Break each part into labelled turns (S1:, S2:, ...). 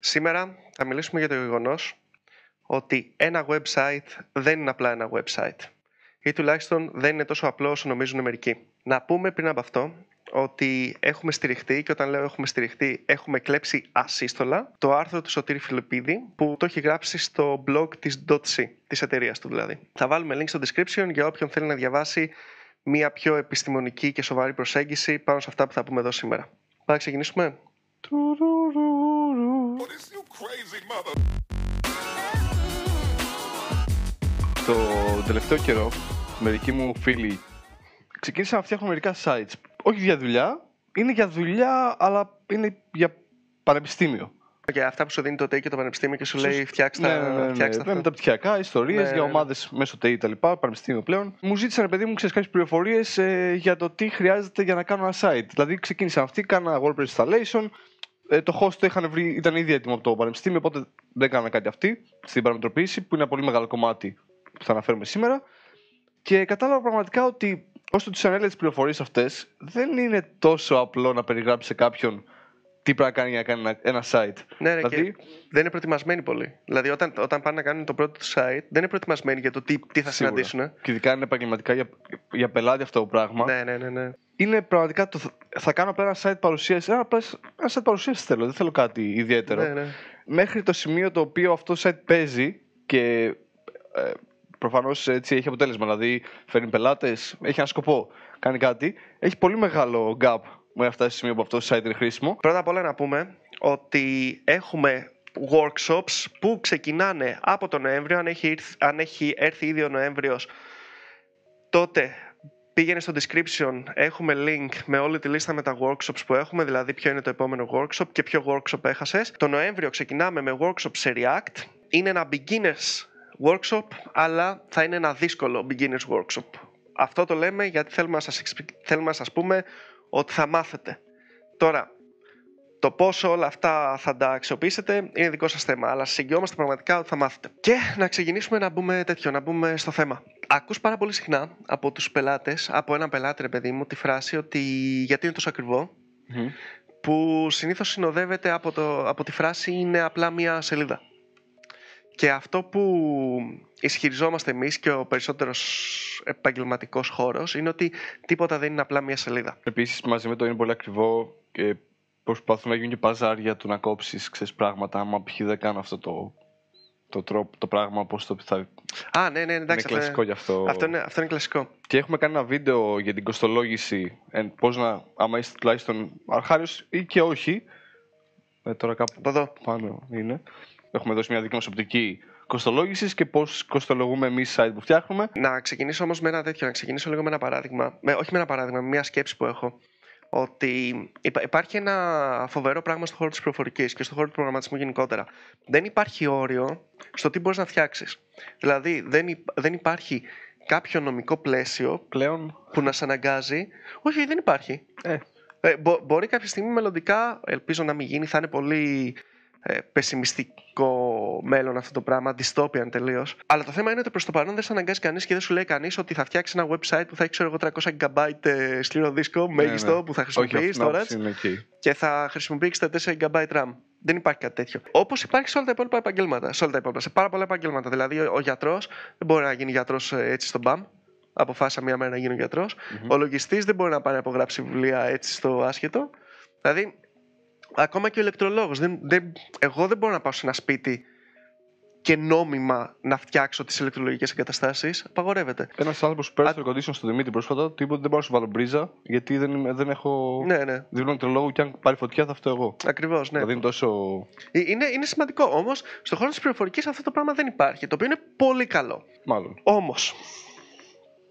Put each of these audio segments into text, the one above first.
S1: Σήμερα θα μιλήσουμε για το γεγονός ότι ένα website δεν είναι απλά ένα website. Ή τουλάχιστον δεν είναι τόσο απλό όσο νομίζουν μερικοί. Να πούμε πριν από αυτό ότι έχουμε στηριχτεί και όταν λέω έχουμε στηριχτεί έχουμε κλέψει ασύστολα το άρθρο του Σωτήρη Φιλιππίδη που το έχει γράψει στο blog της .c, της εταιρείας του δηλαδή. Θα βάλουμε link στο description για όποιον θέλει να διαβάσει μια πιο επιστημονική και σοβαρή προσέγγιση πάνω σε αυτά που θα πούμε εδώ σήμερα. Πάμε να ξεκινήσουμε.
S2: Το τελευταίο καιρό, μερικοί μου φίλοι ξεκίνησαν να φτιάχνουν μερικά sites. Όχι για δουλειά, είναι για δουλειά, αλλά είναι για πανεπιστήμιο.
S1: Και αυτά που σου δίνει το ΤΕΙ και το Πανεπιστήμιο και σου λέει φτιάξτε
S2: ναι, ναι, ναι, ναι.
S1: φτιάξτε
S2: ναι,
S1: αυτά.
S2: μεταπτυχιακά, ιστορίες
S1: Ναι,
S2: για
S1: ναι, ναι.
S2: ομάδες μέσω ΤΕΙ κτλ. Πανεπιστήμιο πλέον. Μου ζήτησαν, παιδί μου, ξέρεις κάποιες πληροφορίες ε, για το τι χρειάζεται για να κάνω ένα site. Δηλαδή, ξεκίνησαν αυτοί, κάνα WordPress installation. Ε, το host το είχαν βρει, ήταν ήδη έτοιμο από το Πανεπιστήμιο, οπότε δεν έκαναν κάτι αυτοί στην παραμετροποίηση, που είναι ένα πολύ μεγάλο κομμάτι που θα αναφέρουμε σήμερα. Και κατάλαβα πραγματικά ότι όσο του ανέλεγε τι πληροφορίες αυτές, δεν είναι τόσο απλό να περιγράψει σε κάποιον τι πρέπει να κάνει για να κάνει ένα, ένα site.
S1: Ναι, ναι,
S2: δηλαδή,
S1: και δεν είναι προετοιμασμένοι πολύ. Δηλαδή, όταν, όταν πάνε να κάνουν το πρώτο του site, δεν είναι προετοιμασμένοι για το τι, τι θα
S2: Σίγουρα.
S1: συναντήσουν.
S2: Και ειδικά είναι επαγγελματικά για, για πελάτη αυτό το πράγμα.
S1: Ναι, ναι, ναι, ναι.
S2: Είναι πραγματικά το. Θα κάνω απλά ένα site παρουσίαση. Ένα, απλά ένα site παρουσίαση θέλω. Δεν θέλω κάτι ιδιαίτερο.
S1: ναι, ναι.
S2: Μέχρι το σημείο το οποίο αυτό το site παίζει και ε, προφανώς έτσι έχει αποτέλεσμα. Δηλαδή φέρνει πελάτες, έχει ένα σκοπό, κάνει κάτι. Έχει πολύ μεγάλο gap μέχρι να φτάσει στο σημείο που αυτό το site είναι χρήσιμο.
S1: Πρώτα απ' όλα να πούμε ότι έχουμε workshops που ξεκινάνε από τον Νοέμβριο. Αν έχει, ήρθ- αν έχει έρθει ήδη ο Νοέμβριος, τότε πήγαινε στο description. Έχουμε link με όλη τη λίστα με τα workshops που έχουμε, δηλαδή ποιο είναι το επόμενο workshop και ποιο workshop έχασες. Το Νοέμβριο ξεκινάμε με workshop σε React. Είναι ένα beginners workshop, αλλά θα είναι ένα δύσκολο beginners workshop. Αυτό το λέμε γιατί θέλουμε να σας, εξπι- θέλουμε να σας πούμε ότι θα μάθετε. Τώρα, το πόσο όλα αυτά θα τα αξιοποιήσετε είναι δικό σας θέμα, αλλά σας εγγυόμαστε πραγματικά ότι θα μάθετε. Και να ξεκινήσουμε να μπούμε τέτοιο, να μπούμε στο θέμα. Ακούς πάρα πολύ συχνά από τους πελάτες, από έναν πελάτη ρε παιδί μου, τη φράση ότι γιατί είναι τόσο ακριβό, που συνήθως συνοδεύεται από, το, από τη φράση είναι απλά μία σελίδα. Και αυτό που ισχυριζόμαστε εμείς και ο περισσότερος επαγγελματικός χώρος είναι ότι τίποτα δεν είναι απλά μία σελίδα.
S2: Επίσης, μαζί με το είναι πολύ ακριβό και προσπαθούν να γίνουν και παζάρια του να κόψεις πράγματα. Άμα π.χ. δεν κάνω αυτό το, το, τρόπο, το πράγμα, πώς το θα.
S1: Α, ναι, ναι, εντάξει.
S2: είναι
S1: αυτό
S2: κλασικό γι' αυτό.
S1: Αυτό είναι, αυτό είναι κλασικό.
S2: Και έχουμε κάνει ένα βίντεο για την κοστολόγηση. Πώς να, άμα είστε τουλάχιστον αρχάριος ή και όχι. Ε, τώρα κάπου
S1: Από εδώ.
S2: πάνω είναι. Έχουμε δώσει μια δική μας οπτική κοστολόγησης και πώς κοστολογούμε εμείς site που φτιάχνουμε.
S1: Να ξεκινήσω όμως με ένα τέτοιο, να ξεκινήσω λίγο με ένα παράδειγμα. Με, όχι με ένα παράδειγμα, με μια σκέψη που έχω. Ότι υπά- υπάρχει ένα φοβερό πράγμα στον χώρο της πληροφορικής και στον χώρο του προγραμματισμού γενικότερα. Δεν υπάρχει όριο στο τι μπορείς να φτιάξεις. Δηλαδή, δεν, υπ- δεν υπάρχει κάποιο νομικό πλαίσιο
S2: Πλέον.
S1: που να σε αναγκάζει. Όχι, δεν υπάρχει.
S2: Ε,
S1: Ε, μπο- μπορεί κάποια στιγμή μελλοντικά, ελπίζω να μην γίνει, θα είναι πολύ ε, πεσημιστικό μέλλον αυτό το πράγμα, dystopian τελείως. Αλλά το θέμα είναι ότι προς το παρόν δεν σε αναγκάζει κανείς και δεν σου λέει κανείς ότι θα φτιάξει ένα website που θα έχει ξέρω εγώ 300 GB ε, σκληρό δίσκο, μέγιστο
S2: ναι.
S1: που θα
S2: όχι,
S1: χρησιμοποιείς
S2: αυτή την
S1: storage
S2: άποψη είναι εκεί.
S1: και θα χρησιμοποιεί 64 GB RAM. Δεν υπάρχει κάτι τέτοιο. Όπως υπάρχει σε όλα τα υπόλοιπα επαγγέλματα. Σε όλα τα υπόλοιπα, σε πάρα πολλά επαγγέλματα. Δηλαδή, ο, ο γιατρός δεν μπορεί να γίνει γιατρός έτσι στον μπαμ. Αποφάσισα μία μέρα να γίνω γιατρός. Ο λογιστής δεν μπορεί να πάει να υπογράψει βιβλία έτσι στο άσχετο. Δηλαδή, ακόμα και ο ηλεκτρολόγος. Δεν, δεν, εγώ δεν μπορώ να πάω σε ένα σπίτι και νόμιμα να φτιάξω τις ηλεκτρολογικές εγκαταστάσεις. Απαγορεύεται.
S2: Ένας άνθρωπος που πέρασε το condition στο Δημήτρη πρόσφατα του είπε ότι δεν μπορώ να σου βάλω μπρίζα γιατί δεν, είμαι- δεν έχω
S1: Ναι, ναι.
S2: δίπλωμα ηλεκτρολόγου και αν πάρει φωτιά θα φταίω εγώ.
S1: Ακριβώς, ναι.
S2: Δηλαδή είναι τόσο.
S1: Ε, Είναι, είναι σημαντικό. Όμως, στον χώρο της πληροφορικής αυτό το πράγμα δεν υπάρχει. Το οποίο είναι πολύ καλό.
S2: Μάλλον.
S1: Όμως,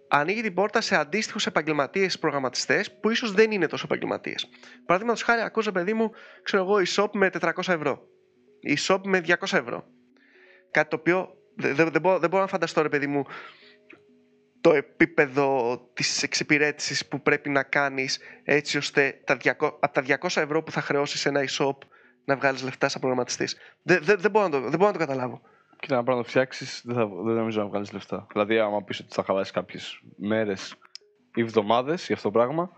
S1: ανοίγει την πόρτα σε αντίστοιχους επαγγελματίες προγραμματιστές που ίσως δεν είναι τόσο επαγγελματίες. Παραδείγματος χάρη, ακούσα παιδί μου, ξέρω εγώ, e-shop με 400 ευρώ. E-shop με 200 ευρώ. Κάτι το οποίο δεν δεν- δεν μπορώ, δεν μπορώ να φανταστώ, ρε παιδί μου, το επίπεδο της εξυπηρέτησης που πρέπει να κάνεις έτσι ώστε τα 200, από τα 200 ευρώ που θα χρεώσεις σε ένα e-shop να βγάλεις λεφτά σαν προγραμματιστής. Δεν, δεν, δεν, μπορώ, να το, δεν μπορώ να το καταλάβω.
S2: Κοίτα, να πρέπει να το φτιάξεις, δεν, θα, δεν νομίζω να βγάλεις λεφτά. Δηλαδή, άμα πεις ότι θα χαλάσει κάποιες μέρες ή εβδομάδες για αυτό το πράγμα,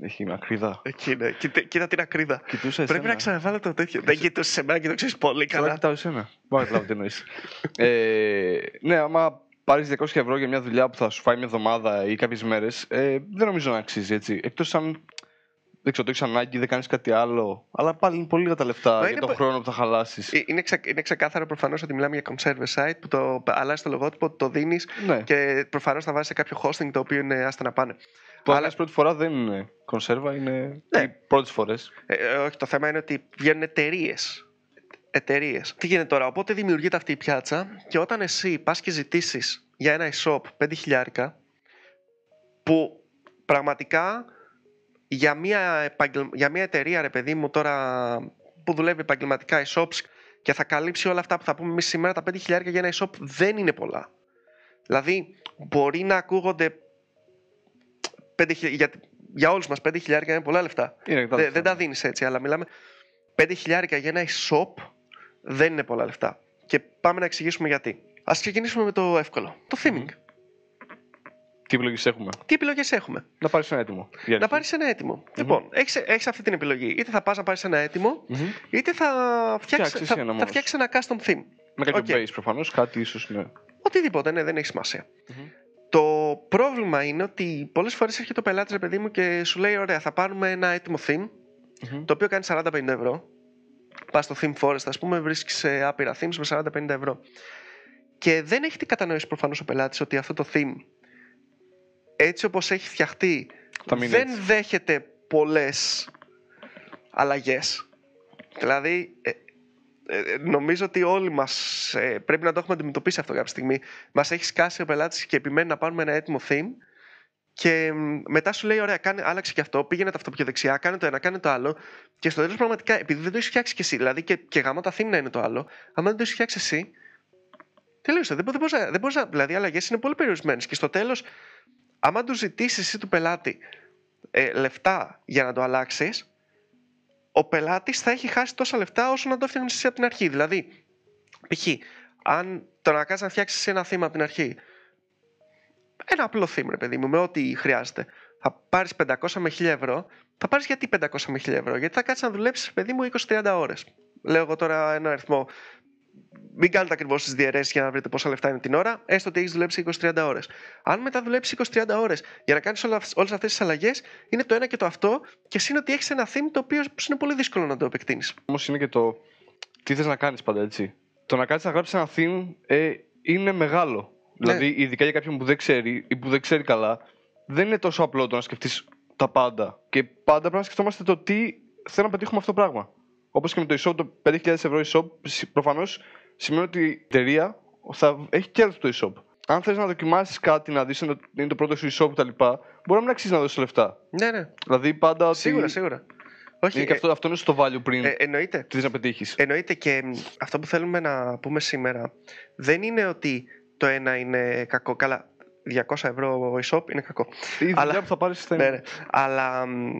S2: Έχει ακρίδα.
S1: Εκεί είναι. Κοίτα, κοίτα την ακρίδα.
S2: Κοιτούσα
S1: Πρέπει να ξαναβάλω το τέτοιο. Δεν κοιτούσε σε μένα και το ξέρεις πολύ
S2: Καλά,
S1: καλά.
S2: κοιτάω εσένα. Μπορώ να καταλάβω τι εννοείς. ε, ναι, άμα πάρεις 200 ευρώ για μια δουλειά που θα σου φάει μια εβδομάδα ή κάποιες μέρες, ε, δεν νομίζω να αξίζει έτσι. Εκτός αν δεν ξέρω, το έχεις ανάγκη, δεν κάνεις κάτι άλλο. Αλλά πάλι είναι πολύ λίγα τα λεφτά
S1: Μα
S2: για
S1: είναι
S2: τον
S1: πο-
S2: χρόνο που θα χαλάσεις.
S1: Ε, Είναι, ξε, είναι ξεκάθαρο προφανώς ότι μιλάμε για conserve site που το αλλάζεις το λογότυπο, το δίνεις
S2: ναι.
S1: και προφανώς θα βάζεις σε κάποιο hosting το οποίο είναι άστα να πάνε.
S2: Το
S1: αλλά-
S2: αλλά... πρώτη φορά δεν είναι κονσέρβα, είναι
S1: Ναι.
S2: οι πρώτες φορές.
S1: Ε, ε, όχι, το θέμα είναι ότι βγαίνουν εταιρείες. Εταιρείες. Τι γίνεται τώρα, οπότε δημιουργείται αυτή η πιάτσα και όταν εσύ πας και ζητήσεις για ένα e-shop 5 χιλιάρικα, που πραγματικά για μια, επαγγελ... για μια εταιρεία, ρε παιδί μου, τώρα που δουλεύει επαγγελματικά e-shops και θα καλύψει όλα αυτά που θα πούμε εμείς σήμερα, τα 5 χιλιάρικα για ένα e-shop δεν είναι πολλά. Δηλαδή, μπορεί να ακούγονται 5 για, για όλους μας 5 χιλιάρικα είναι πολλά λεφτά.
S2: Είναι αρκετά
S1: Δεν,
S2: λεφτά.
S1: δεν τα δίνεις έτσι, αλλά μιλάμε 5 χιλιάρικα για ένα e-shop δεν είναι πολλά λεφτά. Και πάμε να εξηγήσουμε γιατί. Ας ξεκινήσουμε με το εύκολο. Το theming.
S2: Τι επιλογές έχουμε;
S1: Τι επιλογές έχουμε;
S2: Να πάρεις ένα έτοιμο. για
S1: Να
S2: αρχή.
S1: πάρεις ένα έτοιμο. Λοιπόν, έχεις αυτή την επιλογή. Είτε θα πας να πάρεις ένα έτοιμο,
S2: Μμμ.
S1: είτε θα φτιάξεις
S2: Φτιάξεις
S1: θα,
S2: ένα
S1: θα
S2: μόνος.
S1: φτιάξεις ένα custom theme.
S2: Με κάποιο
S1: Οκ.
S2: base προφανώς, κάτι ίσως ναι.
S1: Οτιδήποτε, ναι, δεν έχει σημασία.
S2: Μμμ.
S1: Το πρόβλημα είναι ότι πολλές φορές έρχεται ο πελάτης, ρε παιδί μου, και σου λέει: Ωραία, θα πάρουμε ένα έτοιμο theme,
S2: Μμμ.
S1: το οποίο κάνει 40-50 ευρώ. Πας στο theme forest, ας πούμε, βρίσκεις άπειρα themes με 40-50 ευρώ. Και δεν έχει την κατανόηση προφανώς ο πελάτης ότι αυτό το theme, έτσι όπως έχει φτιαχτεί,
S2: Θα μείνει
S1: δεν
S2: έτσι.
S1: δέχεται πολλές αλλαγές. Δηλαδή, ε, ε, νομίζω ότι όλοι μας πρέπει να το έχουμε αντιμετωπίσει αυτό κάποια στιγμή. Μας έχει σκάσει ο πελάτης και επιμένει να πάρουμε ένα έτοιμο theme. Και μ, μετά σου λέει: Ωραία, κάνε, άλλαξε και αυτό, πήγαινε το αυτό πιο δεξιά, κάνε το ένα, κάνε το άλλο. Και στο τέλος, πραγματικά, επειδή δεν το έχεις φτιάξει κι εσύ, δηλαδή και, και γάμα τα theme να είναι το άλλο, άμα δεν το έχεις φτιάξει εσύ, τελείωσε. Δεν, μπο- δεν, μπορείς να- δεν μπορείς να- δηλαδή, οι αλλαγές είναι πολύ περιορισμένες. Και στο τέλος, άμα του ζητήσεις εσύ του πελάτη ε, λεφτά για να το αλλάξεις, ο πελάτης θα έχει χάσει τόσα λεφτά όσο να το έφτιαχνε εσύ από την αρχή. Δηλαδή, π.χ., αν το να κάνει να φτιάξεις ένα θύμα από την αρχή, ένα απλό theme, ρε παιδί μου, με ό,τι χρειάζεται. Θα πάρεις 500 με 1000 ευρώ. Θα πάρεις γιατί 500 με 1000 ευρώ, Γιατί θα κάτσεις να δουλέψεις, παιδί μου, 20-30 ώρες. Λέω εγώ τώρα ένα αριθμό. Μην κάνετε ακριβώς τις διαιρέσεις για να βρείτε πόσα λεφτά είναι την ώρα, έστω ότι έχεις δουλέψει 20-30 ώρες. Αν μετά δουλέψεις 20-30 ώρες για να κάνεις όλες αυτές τις αλλαγές, είναι το ένα και το αυτό, και συν ότι έχεις ένα theme το οποίο σου είναι πολύ δύσκολο να το επεκτείνεις.
S2: Όμως είναι και το τι θες να κάνεις πάντα έτσι. Το να κάτσεις να γράψεις ένα theme ε, είναι μεγάλο.
S1: Ναι.
S2: Δηλαδή, ειδικά για κάποιον που δεν ξέρει ή που δεν ξέρει καλά, δεν είναι τόσο απλό το να σκεφτείς τα πάντα. Και πάντα πρέπει να σκεφτόμαστε το τι θέλω να πετύχουμε αυτό το πράγμα. Όπως και με το e-shop, το 5.000 ευρώ e-shop, προφανώς σημαίνει ότι η εταιρεία θα έχει κέρδος το e-shop. Αν θες να δοκιμάσεις κάτι, να δεις είναι, το- είναι το πρώτο σου e-shop κτλ., μπορεί να μην αξίζει να δώσεις λεφτά.
S1: Ναι, ναι.
S2: Δηλαδή, πάντα ότι.
S1: Σίγουρα, σίγουρα. Όχι,
S2: Είναι και
S1: ε,
S2: αυτό, αυτό είναι στο value πριν.
S1: ε, εννοείται.
S2: τι θες να πετύχεις.
S1: Εννοείται και μ, αυτό που θέλουμε να πούμε σήμερα δεν είναι ότι το ένα είναι κακό. Καλά, 200 ευρώ e-shop είναι κακό.
S2: Η δουλειά
S1: αλλά-
S2: που θα πάρεις θα
S1: Ναι,
S2: είναι.
S1: ναι. Αλλά μ,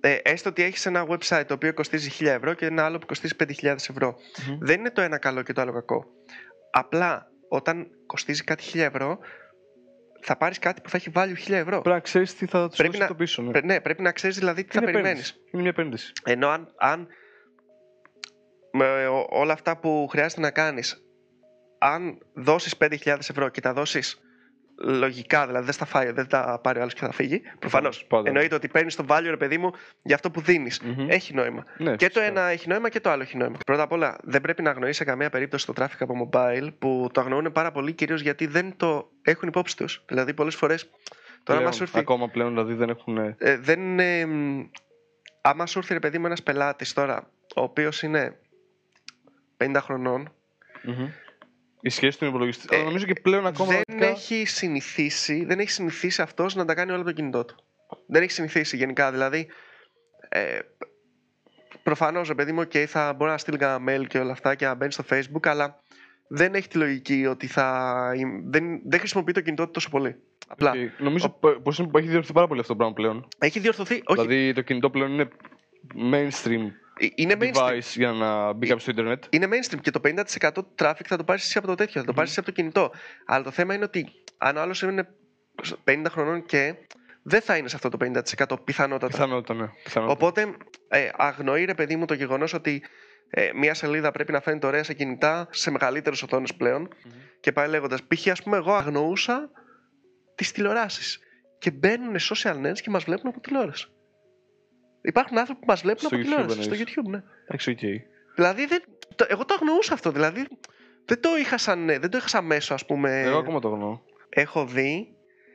S1: ε, έστω ότι έχεις ένα website το οποίο κοστίζει 1000 ευρώ και ένα άλλο που κοστίζει 5.000 ευρώ.
S2: Μμμ.
S1: Δεν είναι το ένα καλό και το άλλο κακό. Απλά όταν κοστίζει κάτι 1000 ευρώ, θα πάρεις κάτι που θα έχει value 1000 ευρώ.
S2: Πρέπει να ξέρεις τι θα του
S1: Πρέπει
S2: δώσει
S1: να-
S2: το πίσω. Ναι.
S1: Πρέ- ναι, πρέπει να ξέρεις δηλαδή τι θα
S2: Είναι
S1: περιμένεις.
S2: επένδυση. Είναι μια επένδυση.
S1: Ενώ αν, αν με ο- όλα αυτά που χρειάζεται να κάνεις, αν δώσεις 5.000 ευρώ και τα δώσεις λογικά, δηλαδή δεν στα φάει, δεν τα πάρει ο άλλος και θα φύγει, προφανώς.
S2: πάντα.
S1: Εννοείται ότι παίρνεις το value, ρε παιδί μου, για αυτό που δίνεις.
S2: Μμμ.
S1: Έχει νόημα.
S2: Ναι,
S1: Και το
S2: φυσικά.
S1: ένα έχει νόημα και το άλλο έχει νόημα. Πρώτα απ' όλα, δεν πρέπει να αγνοείς σε καμία περίπτωση το traffic από mobile που το αγνοούν πάρα πολύ κυρίως γιατί δεν το έχουν υπόψη τους. Δηλαδή, πολλές φορές. Τώρα, άμα
S2: Πλέον,
S1: σου έρθει.
S2: Ακόμα πλέον δηλαδή δεν έχουν.
S1: Ε, δεν είναι. μ, Άμα σου έρθει ρε παιδί μου ένας πελάτης τώρα, ο οποίος είναι 50 χρονών,
S2: Η σχέση του υπολογιστή.
S1: Ε,
S2: Αλλά νομίζω και πλέον ακόμα.
S1: δεν
S2: πραγματικά-
S1: έχει συνηθίσει, δεν έχει συνηθίσει αυτός να τα κάνει όλα από το κινητό του. Δεν έχει συνηθίσει γενικά. Δηλαδή, ε, προφανώς ρε παιδί μου, okay, θα μπορεί να στείλει ένα mail και όλα αυτά και να μπαίνει στο Facebook, αλλά δεν έχει τη λογική ότι θα. Δεν, δεν χρησιμοποιεί το κινητό του τόσο πολύ. Απλά.
S2: Και Νομίζω πως έχει διορθωθεί πάρα πολύ αυτό το πράγμα πλέον.
S1: Έχει διορθωθεί. Όχι,
S2: Δηλαδή το κινητό πλέον είναι mainstream
S1: είναι mainstream.
S2: device για να μπει κάποιος στο Ιντερνετ.
S1: Είναι mainstream και το 50% του traffic θα το πάρεις εσύ από το τέτοιο, θα το πάρεις εσύ από το κινητό. Αλλά το θέμα είναι ότι αν ο άλλος είναι 50 χρονών και δεν θα είναι σε αυτό το 50% πιθανότατα.
S2: Πιθανότητα, ναι. Πιθανότητα.
S1: Οπότε ε, αγνοεί ρε παιδί μου το γεγονός ότι ε, μια σελίδα πρέπει να φαίνεται ωραία σε κινητά σε μεγαλύτερε οθόνες πλέον. Και πάει λέγοντας. Π.χ. ας πούμε, εγώ αγνοούσα τις τηλεοράσεις. Και μπαίνουν social nets και μας βλέπουν από τηλεόραση. Υπάρχουν άνθρωποι που μας βλέπουν
S2: Στο
S1: από
S2: YouTube
S1: τηλεόραση. Στο
S2: εννοείς.
S1: YouTube, ναι.
S2: Εντάξει, οκ.
S1: Δηλαδή, δεν, το, εγώ το αγνοούσα αυτό. Δηλαδή, δεν το είχα σαν, ε, δεν το είχα σαν μέσο, ας πούμε.
S2: Εγώ ακόμα το γνωρίζω.
S1: Έχω δει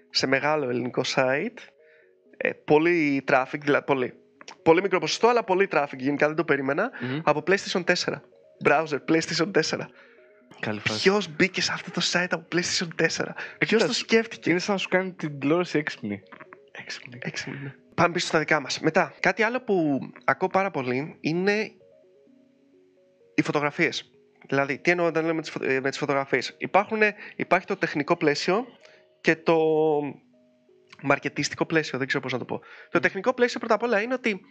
S1: σε μεγάλο ελληνικό site ε, πολύ traffic, δηλαδή πολύ. Πολύ μικρό ποσοστό, αλλά πολύ traffic. Γενικά δεν το περίμενα.
S2: Μμμ.
S1: Από PlayStation 4. Browser, PlayStation 4.
S2: Καλή φάση.
S1: Ποιος μπήκε σε αυτό το site από PlayStation 4. Ποιος
S2: κοίτας,
S1: το σκέφτηκε;
S2: Είναι σαν να σου κάνει την τηλεόραση έξυπνη.
S1: Έξυπνη. Έξυπνη, ναι. Πάμε πίσω στα δικά μας. Μετά, κάτι άλλο που ακούω πάρα πολύ είναι οι φωτογραφίες. Δηλαδή, τι εννοώ όταν λέμε τις φω- ε, με τις φωτογραφίες. Υπάρχει το τεχνικό πλαίσιο και το μαρκετίστικο πλαίσιο. Δεν ξέρω πώς να το πω. Το τεχνικό πλαίσιο πρώτα απ' όλα είναι ότι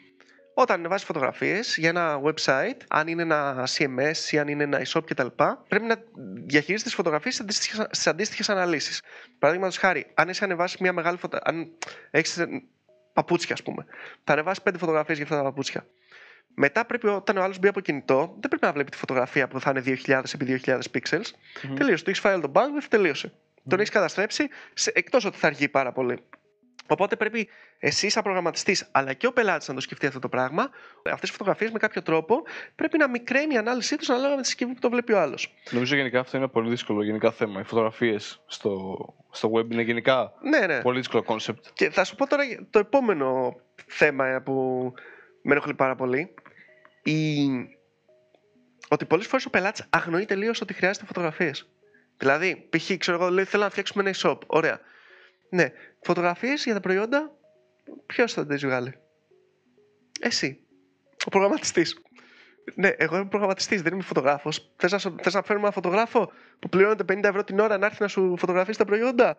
S1: όταν ανεβάζεις φωτογραφίες για ένα website, αν είναι ένα CMS ή αν είναι ένα e-shop κτλ., πρέπει να διαχειρίζεται τις φωτογραφίες στι αντίστοιχες αναλύσεις. Παραδείγματος χάρη, αν εσύ ανεβάσεις μια μεγάλη φωτογραφία. Αν έχεις παπούτσια, ας πούμε, θα ανεβάσει πέντε φωτογραφίες για αυτά τα παπούτσια. Μετά πρέπει όταν ο άλλος μπει από κινητό, δεν πρέπει να βλέπει τη φωτογραφία που θα είναι 2000 επί 2000 pixels.
S2: Μμμ.
S1: Τελείωσε. Το έχεις φάει το bandwidth, τελείωσε. Τον έχεις καταστρέψει, εκτός ότι θα αργεί πάρα πολύ. Οπότε πρέπει εσύ, σαν προγραμματιστής, αλλά και ο πελάτης να το σκεφτεί αυτό το πράγμα. Αυτές οι φωτογραφίες με κάποιο τρόπο πρέπει να μικραίνει η ανάλυση τους ανάλογα με τη συσκευή που το βλέπει ο άλλος.
S2: Νομίζω γενικά αυτό είναι ένα πολύ δύσκολο γενικά θέμα. Οι φωτογραφίες στο, στο web είναι γενικά
S1: Ναι, ναι.
S2: πολύ δύσκολο concept.
S1: Και θα σου πω τώρα το επόμενο θέμα που με ενοχλεί πάρα πολύ. Η... Ότι πολλές φορές ο πελάτης αγνοεί τελείω ότι χρειάζεται φωτογραφίες. Δηλαδή, π.χ. ξέρω εγώ, λέει θέλω να φτιάξουμε ένα e-shop. Ωραία. Ναι, φωτογραφίες για τα προϊόντα, ποιος θα τι βγάλει; Εσύ. Ο προγραμματιστής. Ναι, εγώ είμαι προγραμματιστής, δεν είμαι φωτογράφος. Θες να, σου- θες να φέρουμε ένα φωτογράφο που πληρώνεται 50 ευρώ την ώρα να έρθει να σου φωτογραφίσει τα προϊόντα;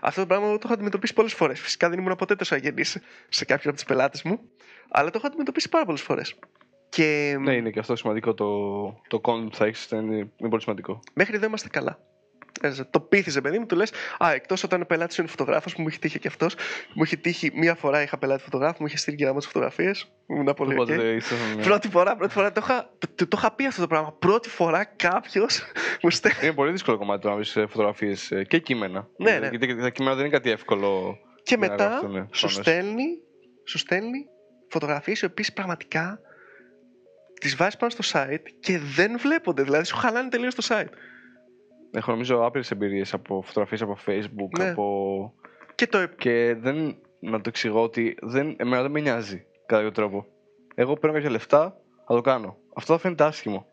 S1: Αυτό το πράγμα το έχω αντιμετωπίσει πολλές φορές. Φυσικά δεν ήμουν ποτέ τόσο αγενής σε κάποιον από τους πελάτες μου, αλλά το έχω αντιμετωπίσει πάρα πολλές φορές. Και
S2: Ναι, είναι και αυτό σημαντικό. Το, το content που θα έχεις είναι, είναι πολύ σημαντικό.
S1: μέχρι εδώ είμαστε καλά. Ε, το πείθιζε, παιδί μου, του λες: Α, εκτός όταν ο πελάτης είναι φωτογράφος, που μου έχει τύχει και αυτός. Μου έχει τύχει μία φορά είχα πελάτη φωτογράφο, μου είχε στείλει και γράμμα τι φωτογραφίες. Ήμουν πολύ
S2: Οπότε
S1: ok.
S2: δεν ήσασταν, ναι.
S1: Πρώτη φορά, πρώτη φορά το είχα, το, το, το είχα πει αυτό το πράγμα. Πρώτη φορά κάποιος μου στέλνει.
S2: Είναι πολύ δύσκολο κομμάτι το να βρεις φωτογραφίες και κείμενα.
S1: Ναι, ναι.
S2: Γιατί τα κείμενα δεν είναι κάτι εύκολο.
S1: Και
S2: να
S1: μετά
S2: γραφτούν
S1: σου
S2: φωνές.
S1: στέλνει, σου στέλνει φωτογραφίες οι οποίες πραγματικά τις βάζεις πάνω στο site και δεν βλέπονται. Δηλαδή σου χαλάνε τελείως το site.
S2: Έχω νομίζω άπειρες εμπειρίες από φωτογραφίες από Facebook,
S1: Ναι.
S2: από.
S1: Και το
S2: Και δεν. Να το εξηγώ ότι δεν, εμένα δεν με νοιάζει κατά κάποιο τρόπο. Εγώ παίρνω κάποια λεφτά, θα το κάνω. Αυτό θα φαίνεται άσχημο.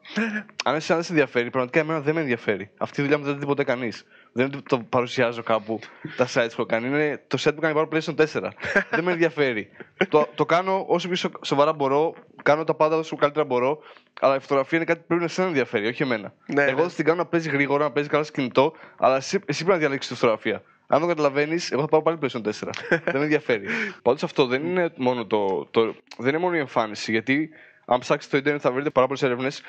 S2: αν εσύ δεν σε ενδιαφέρει, πραγματικά εμένα δεν με ενδιαφέρει. Αυτή η δουλειά μου δεν την ποτέ κανείς. Δεν το παρουσιάζω κάπου τα sites που έχω κάνει. Είναι το set που κάνει πάρω PlayStation 4. δεν με ενδιαφέρει. το, το κάνω όσο πιο σο- σοβαρά μπορώ, κάνω τα πάντα όσο καλύτερα μπορώ. Αλλά η φωτογραφία είναι κάτι που πρέπει να σε ενδιαφέρει, όχι εμένα.
S1: Ναι,
S2: εγώ
S1: ναι.
S2: θα την κάνω να παίζει γρήγορα, να παίζει καλά στο κινητό, αλλά εσύ, εσύ πρέπει να διαλέξεις τη φωτογραφία. Αν δεν καταλαβαίνεις, εγώ θα πάρω πάλι PlayStation 4. δεν με ενδιαφέρει. Πάντως αυτό δεν είναι μόνο το, το, δεν είναι μόνο η εμφάνιση, γιατί αν ψάξετε στο Ιντερνετ θα βρείτε πάρα πολλές έρευνες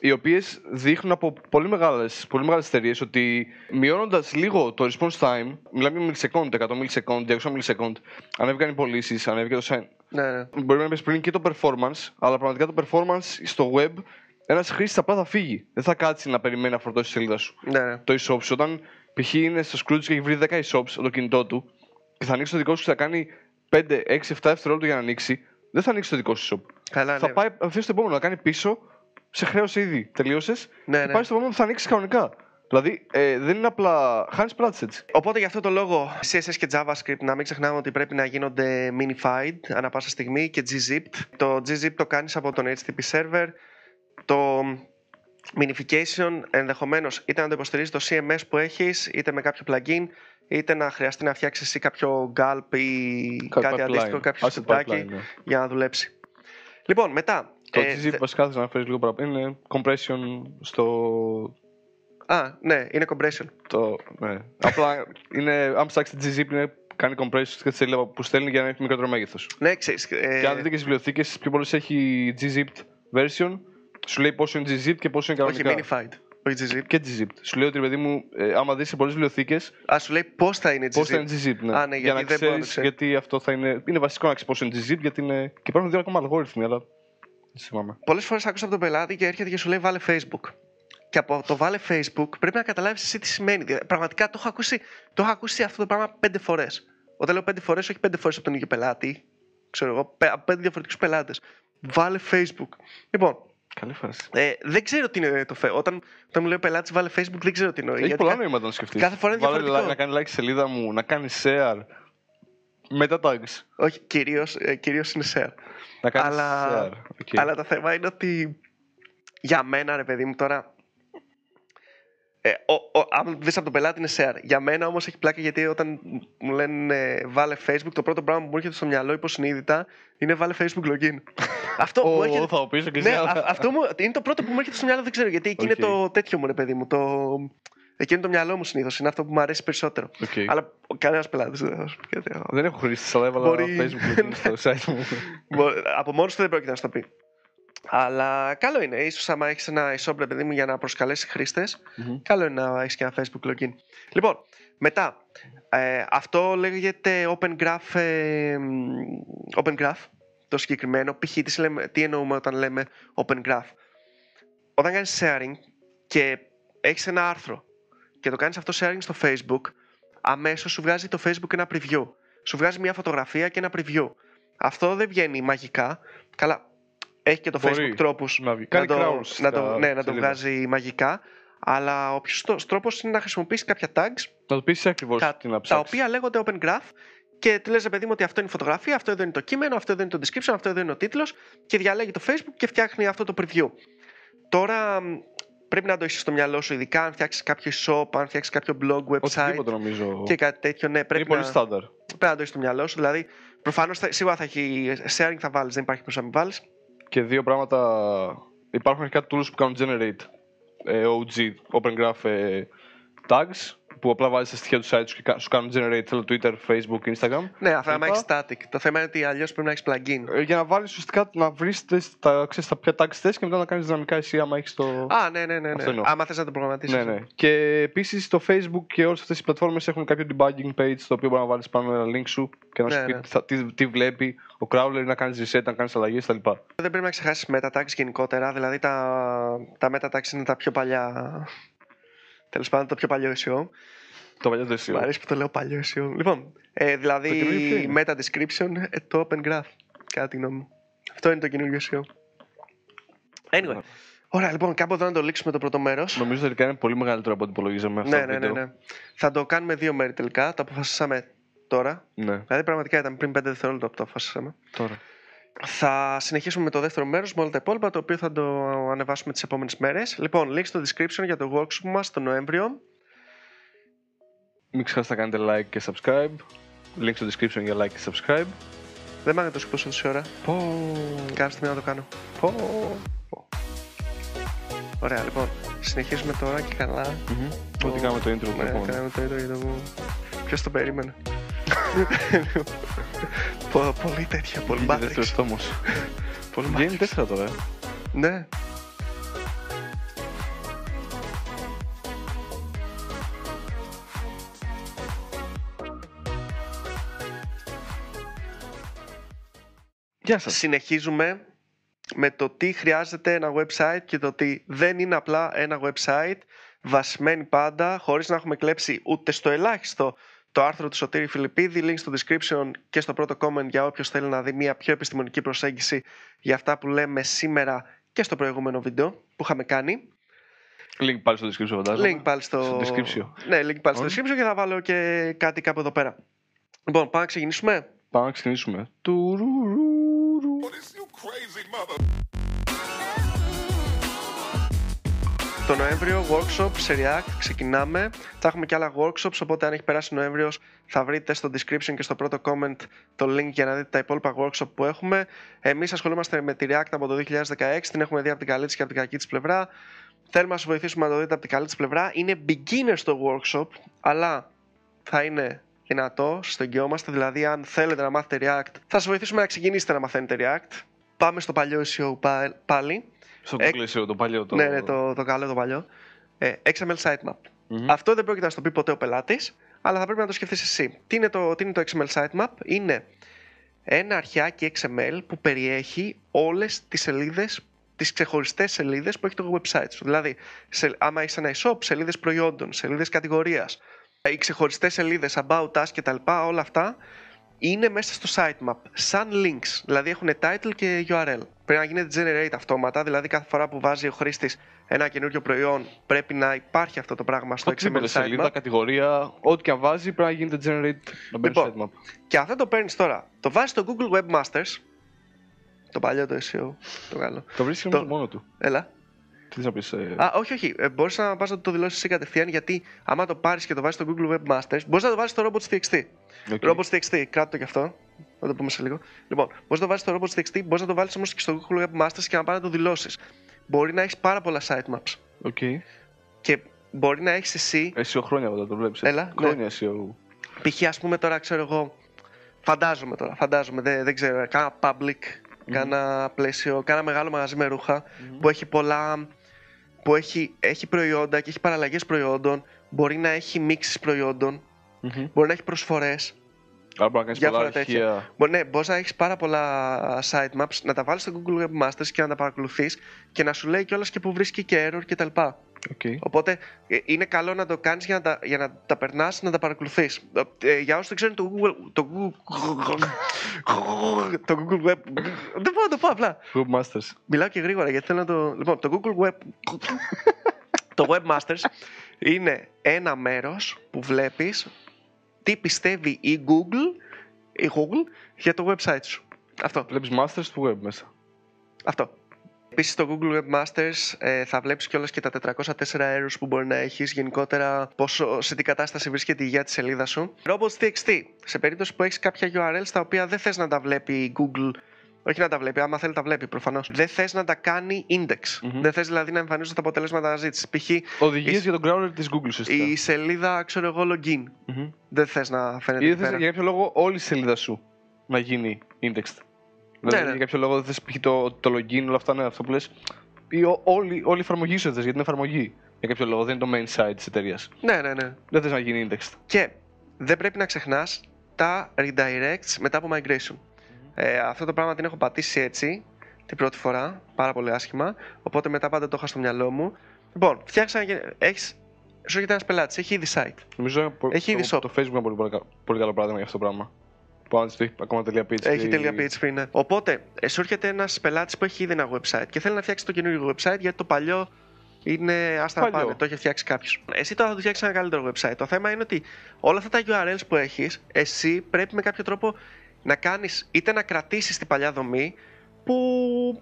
S2: οι οποίες δείχνουν από πολύ μεγάλες πολύ μεγάλες εταιρείες ότι μειώνοντας λίγο το response time, μιλάμε για millisecond, 100 millisecond, 200 millisecond, ανέβηκαν οι πωλήσεις, ανέβηκε το sign.
S1: Ναι, ναι.
S2: Μπορεί να πεις πριν και το performance, αλλά πραγματικά το performance στο web, ένας χρήστης απλά θα φύγει. Δεν θα κάτσει να περιμένει να φορτώσει τη σελίδα σου
S1: ναι, ναι.
S2: το e-shop σου. Όταν π.χ. είναι στο Scrooge και έχει βρει 10 e-shops από το κινητό του και θα ανοίξει το δικό σου και θα κάνει 5, 6, 7 δευτερόλεπτα για να ανοίξει, δεν θα ανοίξει το δικό σου shop.
S1: Καλά,
S2: Θα
S1: ναι.
S2: πάει απευθεία στο επόμενο, να κάνει πίσω, σε χρέωσε ήδη. Τελείωσες.
S1: Ναι,
S2: και
S1: ναι.
S2: πάει στο επόμενο που θα ανοίξεις κανονικά. Δηλαδή ε, δεν είναι απλά. Χάνεις πράτη έτσι.
S1: Οπότε για αυτό το λόγο CSS και JavaScript να μην ξεχνάμε ότι πρέπει να γίνονται minified ανά πάσα στιγμή και gzipped. Το gzip το κάνεις από τον HTTP server. Το minification ενδεχομένως είτε να το υποστηρίζεις το CMS που έχεις είτε με κάποιο plugin είτε να χρειαστεί να φτιάξεις εσύ κάποιο gulp ή
S2: Κάποιο
S1: κάτι
S2: pipeline.
S1: αντίστοιχο, κάποιο
S2: Asset
S1: σκουτάκι
S2: pipeline, ναι.
S1: για να δουλέψει. Λοιπόν, μετά.
S2: Το
S1: ε,
S2: GZIP
S1: θε-
S2: βασικά θα να αναφέρει λίγο παραπάνω. Είναι compression στο.
S1: Α, ναι, είναι compression.
S2: Το, ναι. Απλά είναι, αν ψάξει τη GZIP, είναι, κάνει compression στη σελίδα που στέλνει για να έχει μικρότερο μέγεθος.
S1: Ναι, ξέρεις, ε,
S2: Και αν δείτε και στις βιβλιοθήκες, πιο πολλές έχει gzipped version. Σου λέει πόσο είναι gzipped και πόσο είναι
S1: όχι
S2: κανονικά.
S1: minified. Όχι Gzip.
S2: Και Gzip. Σου λέει ότι, παιδί μου, ε, άμα δεις σε πολλές βιβλιοθήκε,
S1: Α, σου λέει πώς θα είναι
S2: πώς θα
S1: Gzip.
S2: είναι Gzip. Ναι.
S1: Α, ναι,
S2: για
S1: γιατί
S2: να
S1: δεν μπορώ να το
S2: ξέρεις,
S1: ξέρω.
S2: γιατί αυτό θα είναι. Είναι βασικό να ξέρεις πώς είναι Gzip, γιατί είναι. Και υπάρχουν δύο ακόμα αλγόριθμοι, αλλά. Δεν θυμάμαι.
S1: Πολλές φορές άκουσα από τον πελάτη και έρχεται και σου λέει βάλε Facebook. Και από το βάλε Facebook πρέπει να καταλάβεις εσύ τι σημαίνει. Δηλαδή, Πραγματικά το έχω ακούσει, το έχω ακούσει αυτό το πράγμα πέντε φορές. Όταν λέω πέντε φορές, όχι πέντε φορές από τον ίδιο πελάτη. Ξέρω εγώ, πέ- από πέντε διαφορετικούς πελάτες. Βάλε Facebook. Λοιπόν,
S2: Καλή φάση.
S1: ε, δεν ξέρω τι είναι το Facebook. Όταν, όταν μου λέει ο πελάτης βάλε Facebook, δεν ξέρω τι εννοεί.
S2: Έχει
S1: γιατί
S2: πολλά
S1: κα-
S2: νοήματα να σκεφτείς.
S1: κάθε φορά είναι διαφορετικό.
S2: να κάνει like στη σελίδα μου, να κάνει share. Με τα tags.
S1: Όχι, κυρίως κυρίως είναι share.
S2: Να κάνεις
S1: Αλλά-
S2: share. Οκ.
S1: Αλλά το θέμα είναι ότι για μένα, ρε παιδί μου, τώρα. Ε, ο, ο, αν δεις από τον πελάτη είναι share. Για μένα όμως έχει πλάκα γιατί όταν μου λένε ε, βάλε Facebook, το πρώτο πράγμα που μου έρχεται στο μυαλό υποσυνείδητα είναι βάλε Facebook login. αυτό μου
S2: Ω,
S1: έρχεται...
S2: θα το πεις και
S1: ναι,
S2: εσύ,
S1: α-
S2: αλλά-
S1: αυτό μου, είναι το πρώτο που μου έρχεται στο μυαλό, δεν ξέρω γιατί. Εκεί
S2: Οκ.
S1: είναι το τέτοιο μου, ρε παιδί μου. Το... Εκεί είναι το μυαλό μου συνήθως. Είναι αυτό που μου αρέσει περισσότερο.
S2: Οκ.
S1: Αλλά κανένας πελάτης δεν θα σου πει κάτι άλλο.
S2: Δεν έχω χρήστη, αλλά έβαλα
S1: Μπορεί-
S2: Facebook login στο site μου.
S1: Μπο- Από μόνος του δεν πρόκειται να σου το πει. Αλλά καλό είναι. Ίσως άμα έχεις ένα e-shop, ρε παιδί μου, για να προσκαλέσει χρήστες,
S2: Μμμ.
S1: καλό είναι να έχεις και ένα Facebook login. Λοιπόν, μετά. Ε, αυτό λέγεται Open Graph, ε, μ, Open Graph το συγκεκριμένο. Π.χ. τι, λέμε- τι εννοούμε όταν λέμε Open Graph. Όταν κάνεις sharing και έχεις ένα άρθρο και το κάνεις αυτό sharing στο Facebook, αμέσως σου βγάζει το Facebook ένα preview. Σου βγάζει μια φωτογραφία και ένα preview. Αυτό δεν βγαίνει μαγικά. Καλά, έχει και το
S2: Μπορεί
S1: Facebook τρόπους
S2: να βγει.
S1: να
S2: Κάνει
S1: το,
S2: crawls
S1: να το,
S2: στα
S1: ναι, να το
S2: σελίδα.
S1: βγάζει μαγικά. Αλλά ο πιο τρόπος είναι να χρησιμοποιήσει κάποια tags
S2: Να το πεις ακριβώς
S1: τα,
S2: τι να
S1: τα
S2: ψάξεις.
S1: οποία λέγονται Open Graph και του λες ρε παιδί μου ότι αυτό είναι η φωτογραφία, αυτό εδώ είναι το κείμενο, αυτό εδώ είναι το description, αυτό εδώ είναι ο τίτλος και διαλέγει το Facebook και φτιάχνει αυτό το preview. Τώρα μ, πρέπει να το έχεις στο μυαλό σου, ειδικά αν φτιάξεις κάποιο shop, αν φτιάξεις κάποιο blog, website
S2: Οτιδήποτε νομίζω.
S1: και κάτι τέτοιο, ναι,
S2: Είναι
S1: πρέπει
S2: πολύ
S1: να,
S2: στάνταρ.
S1: πρέπει να το έχεις στο μυαλό σου. Δηλαδή, προφανώς θα, σίγουρα θα έχει sharing θα βάλεις, δεν υπάρχει πώς να μην βάλεις.
S2: Και δύο πράγματα. Υπάρχουν αρχικά tools που κάνουν generate ε, OG, Open Graph ε, tags που απλά βάζεις τα στοιχεία του site σου και κα- σου κάνουν generate θέλω Twitter, Facebook, Instagram.
S1: Ναι, αυτό άμα
S2: Είπα.
S1: έχεις static. Το θέμα είναι ότι αλλιώς πρέπει να έχεις plugin.
S2: Ε, για να βάλεις ουσιαστικά να βρεις τες- τα, ξέρεις, τα ποια tags θες και μετά να κάνεις δυναμικά εσύ άμα έχεις το...
S1: Α, ναι, ναι, ναι.
S2: Αυτό
S1: ναι.
S2: εννοώ.
S1: Άμα θες να το προγραμματίσεις.
S2: Ναι, ναι. Και επίσης το Facebook και όλες αυτές οι πλατφόρμες έχουν κάποιο debugging page στο οποίο μπορεί να βάλεις πάνω ένα link σου και να σου
S1: Ναι,
S2: πει
S1: ναι.
S2: τι θα- τι, τι βλέπει ο crawler, να κάνεις reset, να κάνεις αλλαγές κτλ.
S1: Δεν πρέπει να ξεχάσεις meta tags γενικότερα. Δηλαδή τα, τα meta tags είναι τα πιο παλιά. Τέλος πάντων, το πιο παλιό SEO.
S2: Το παλιό το
S1: Μου
S2: SEO.
S1: αρέσει που το λέω παλιό SEO. Λοιπόν, ε, δηλαδή
S2: Το καινούριο ποιο είναι;
S1: meta description, ε, το open graph. Κατά τη γνώμη μου. Αυτό είναι το καινούργιο SEO. Anyway. Ωραία, λοιπόν, κάπου εδώ να το λήξουμε το πρώτο μέρος.
S2: Νομίζω τελικά είναι πολύ μεγαλύτερο από ό,τι υπολογίζαμε αυτό
S1: Ναι,
S2: το
S1: ναι, ναι,
S2: βίντεο.
S1: ναι. Θα το κάνουμε δύο μέρη τελικά. Το αποφασίσαμε τώρα.
S2: Ναι,
S1: Δηλαδή, πραγματικά ήταν πριν 5 δευτερόλεπτα που το αποφασίσαμε.
S2: τώρα.
S1: Θα συνεχίσουμε με το δεύτερο μέρος με όλα τα υπόλοιπα, το οποίο θα το ανεβάσουμε τις επόμενες μέρες. Λοιπόν, link στο description για το workshop μας το Νοέμβριο.
S2: Μην ξεχάσετε να κάνετε like και subscribe. Link στο description για like και subscribe.
S1: Δεν μ' άγεται το σηκώσω τόση ώρα.
S2: Πω,
S1: Κάποια στιγμή να το κάνω.
S2: πω.
S1: Ωραία, λοιπόν. Συνεχίζουμε τώρα και καλά.
S2: Μμμ. Ό,τι κάνουμε το intro του
S1: Ναι,
S2: επόμενου.
S1: κάναμε το ίδιο για το... Ποιος το περίμενε. Πο- πολύ τέτοια, πολύ
S2: Βγήκε
S1: Matrix.
S2: δεύτερος τόμος.
S1: Πολύ
S2: Βγαίνει
S1: Matrix.
S2: τέσσερα τώρα. ε.
S1: Ναι.
S2: Γεια σας.
S1: Συνεχίζουμε με το τι χρειάζεται ένα website και το ότι δεν είναι απλά ένα website βασισμένοι πάντα χωρίς να έχουμε κλέψει ούτε στο ελάχιστο το άρθρο του Σωτήρη Φιλιππίδη, link στο description και στο πρώτο comment για όποιος θέλει να δει μια πιο επιστημονική προσέγγιση για αυτά που λέμε σήμερα και στο προηγούμενο βίντεο που είχαμε κάνει.
S2: Link πάλι στο description φαντάζομαι.
S1: Link πάλι στο...
S2: Στο description.
S1: Ναι, link πάλι στο
S2: Ωραία.
S1: description και θα βάλω και κάτι κάπου εδώ πέρα. Λοιπόν, πάμε να ξεκινήσουμε.
S2: Πάμε να ξεκινήσουμε.
S1: Το Νοέμβριο workshop σε React ξεκινάμε. Θα έχουμε και άλλα workshops, οπότε αν έχει περάσει ο Νοέμβριος θα βρείτε στο description και στο πρώτο comment το link για να δείτε τα υπόλοιπα workshop που έχουμε. Εμείς ασχολούμαστε με τη React από το 2016, την έχουμε δει από την καλή της και από την κακή της πλευρά. Θέλουμε να σας βοηθήσουμε να το δείτε από την καλή της πλευρά. Είναι beginner στο workshop, αλλά θα είναι δυνατό, στο εγγυόμαστε, δηλαδή αν θέλετε να μάθετε React, θα σας βοηθήσουμε να ξεκινήσετε να μαθαίνετε React. Πάμε στο παλιό SEO πα- πάλι.
S2: Στο
S1: Ε,
S2: Google SEO, το παλιό. Το...
S1: Ναι, ναι, το, το καλό το παλιό. ε, XML sitemap.
S2: Μμμ.
S1: Αυτό δεν πρόκειται να σου το πει ποτέ ο πελάτης, αλλά θα πρέπει να το σκεφτείς εσύ. Τι είναι το, τι είναι το XML sitemap, Είναι ένα αρχιάκι XML που περιέχει όλες τις σελίδες, τις ξεχωριστές σελίδες που έχει το website σου. Δηλαδή, σε, άμα έχει ένα e-shop, σελίδες προϊόντων, σελίδες κατηγορίας, οι ξεχωριστές σελίδες, about us κτλ. Όλα αυτά είναι μέσα στο sitemap, σαν links. Δηλαδή έχουν title και URL. Πρέπει να γίνεται generate αυτόματα, δηλαδή κάθε φορά που βάζει ο χρήστης ένα καινούριο προϊόν, πρέπει να υπάρχει αυτό το πράγμα στο XML
S2: Οτιδήποτε σελίδα,
S1: sitemap.
S2: κατηγορία, ό,τι και αν βάζει πρέπει να γίνεται generate να μπαίνει στο
S1: Λοιπόν,
S2: sitemap.
S1: Και αυτό το παίρνεις τώρα. Το βάζεις στο Google Webmasters. Το παλιό το SEO. Το καλό.
S2: Το βρίσκει
S1: το-
S2: το... μόνο του.
S1: Έλα.
S2: Τι θες να πεις, ε,
S1: Α, όχι, όχι. Ε, μπορείς να πας να το δηλώσεις εσύ κατευθείαν γιατί άμα το πάρεις και το βάζεις στο Google Webmasters, μπορείς να το βάλεις στο Robots.txt.
S2: οκ.
S1: Robots.txt, κράτο το κι αυτό. Θα το πούμε σε λίγο. Λοιπόν, μπορείς να το βάλεις στο Robots.txt, μπορείς να το βάλεις όμως και στο Google Webmasters και να πας να το δηλώσεις. Μπορεί να έχεις πάρα πολλά sitemaps.
S2: Οκ.
S1: Και μπορεί να έχεις εσύ,
S2: SEO χρόνια μετά το βλέπεις.
S1: Έλα, ναι.
S2: Χρόνια SEO.
S1: π.χ. ας πούμε τώρα, ξέρω εγώ, φαντάζομαι τώρα, φαντάζομαι, δεν, δεν ξέρω, κάνα Public, κάνα Πλαίσιο, κάνα μεγάλο μαγαζί με ρούχα που έχει πολλά. που έχει, έχει προϊόντα και έχει παραλλαγές προϊόντων, μπορεί να έχει μίξεις προϊόντων,
S2: Μμμ.
S1: μπορεί να έχει προσφορές.
S2: Άρα μπορεί να κάνεις πολλά
S1: Διάφορα τέτοια.
S2: αρχεία.
S1: Μπορεί, ναι, μπορείς να έχεις πάρα πολλά sitemaps, να τα βάλεις στο Google Webmasters και να τα παρακολουθείς και να σου λέει κιόλας και που βρίσκει και error κτλ.
S2: Οκ.
S1: Οπότε ε, είναι καλό να το κάνεις για να τα, για να τα περνάς, να τα παρακολουθείς. Ε, για όσους δεν ξέρουν το Google, το Google, το Google Web... Δεν μπορώ να το πω απλά.
S2: Webmasters.
S1: Μιλάω και γρήγορα γιατί θέλω να το. Λοιπόν, το Google Web. το Webmasters είναι ένα μέρος που βλέπεις τι πιστεύει η Google, η Google για το website σου. Αυτό.
S2: Βλέπεις masters του web μέσα.
S1: Αυτό. Επίσης, στο Google Webmasters ε, θα βλέπεις κιόλας και τα 404 errors που μπορεί να έχεις, γενικότερα πόσο, σε τι κατάσταση βρίσκεται η υγεία της σελίδα σου. Robots.txt. Σε περίπτωση που έχεις κάποια URLs τα οποία δεν θες να τα βλέπει η Google, όχι να τα βλέπει, άμα θέλει τα βλέπει προφανώς. Δεν θες να τα κάνει index.
S2: Μμμ.
S1: Δεν θες δηλαδή να εμφανίζονται τα αποτελέσματα αναζήτηση. Π.χ.
S2: Οδηγίες
S1: η-
S2: για τον crawler της Google ουσιαστικά.
S1: η σελίδα, ξέρω εγώ, login.
S2: Μμμ.
S1: Δεν θες να φαίνεται
S2: Ή
S1: εκεί
S2: δεν θες
S1: πέρα.
S2: για κάποιο λόγο όλη η σελίδα σου να γίνει indexed. Δηλαδή
S1: ναι.
S2: για κάποιο λόγο δεν θες π.χ. το, το login, όλα αυτά, ναι, αυτό που λες. Ή ο- όλη, όλη η εφαρμογή σου δεν θες για την εφαρμογή. Για κάποιο λόγο, δεν είναι το main site της εταιρείας.
S1: Ναι, ναι, ναι.
S2: Δεν θες να γίνει indexed.
S1: Και δεν πρέπει να ξεχνάς τα redirects μετά από migration. Ε, αυτό το πράγμα την έχω πατήσει έτσι την πρώτη φορά, πάρα πολύ άσχημα, οπότε μετά πάντα το είχα στο μυαλό μου. Λοιπόν, φτιάξα, ένα- έχεις, σου έρχεται ένας πελάτης, έχει ήδη site.
S2: Νομίζω πο-
S1: Έχει ήδη
S2: το,
S1: shop.
S2: το Facebook είναι πολύ, πολύ, κα- πολύ καλό παράδειγμα για αυτό το πράγμα. Που αν έχει ακόμα τελεία PHP.
S1: Έχει τελεία PHP, ναι. Οπότε, ε, σου έρχεται ένας πελάτης που έχει ήδη ένα website και θέλει να φτιάξει το καινούργιο website γιατί το παλιό είναι άστα να
S2: Παλιό.
S1: πάνε, το έχει φτιάξει κάποιος. Εσύ τώρα θα του φτιάξεις ένα καλύτερο website. Το θέμα είναι ότι όλα αυτά τα URLs που έχεις, εσύ πρέπει με κάποιο τρόπο να κάνεις είτε να κρατήσεις την παλιά δομή που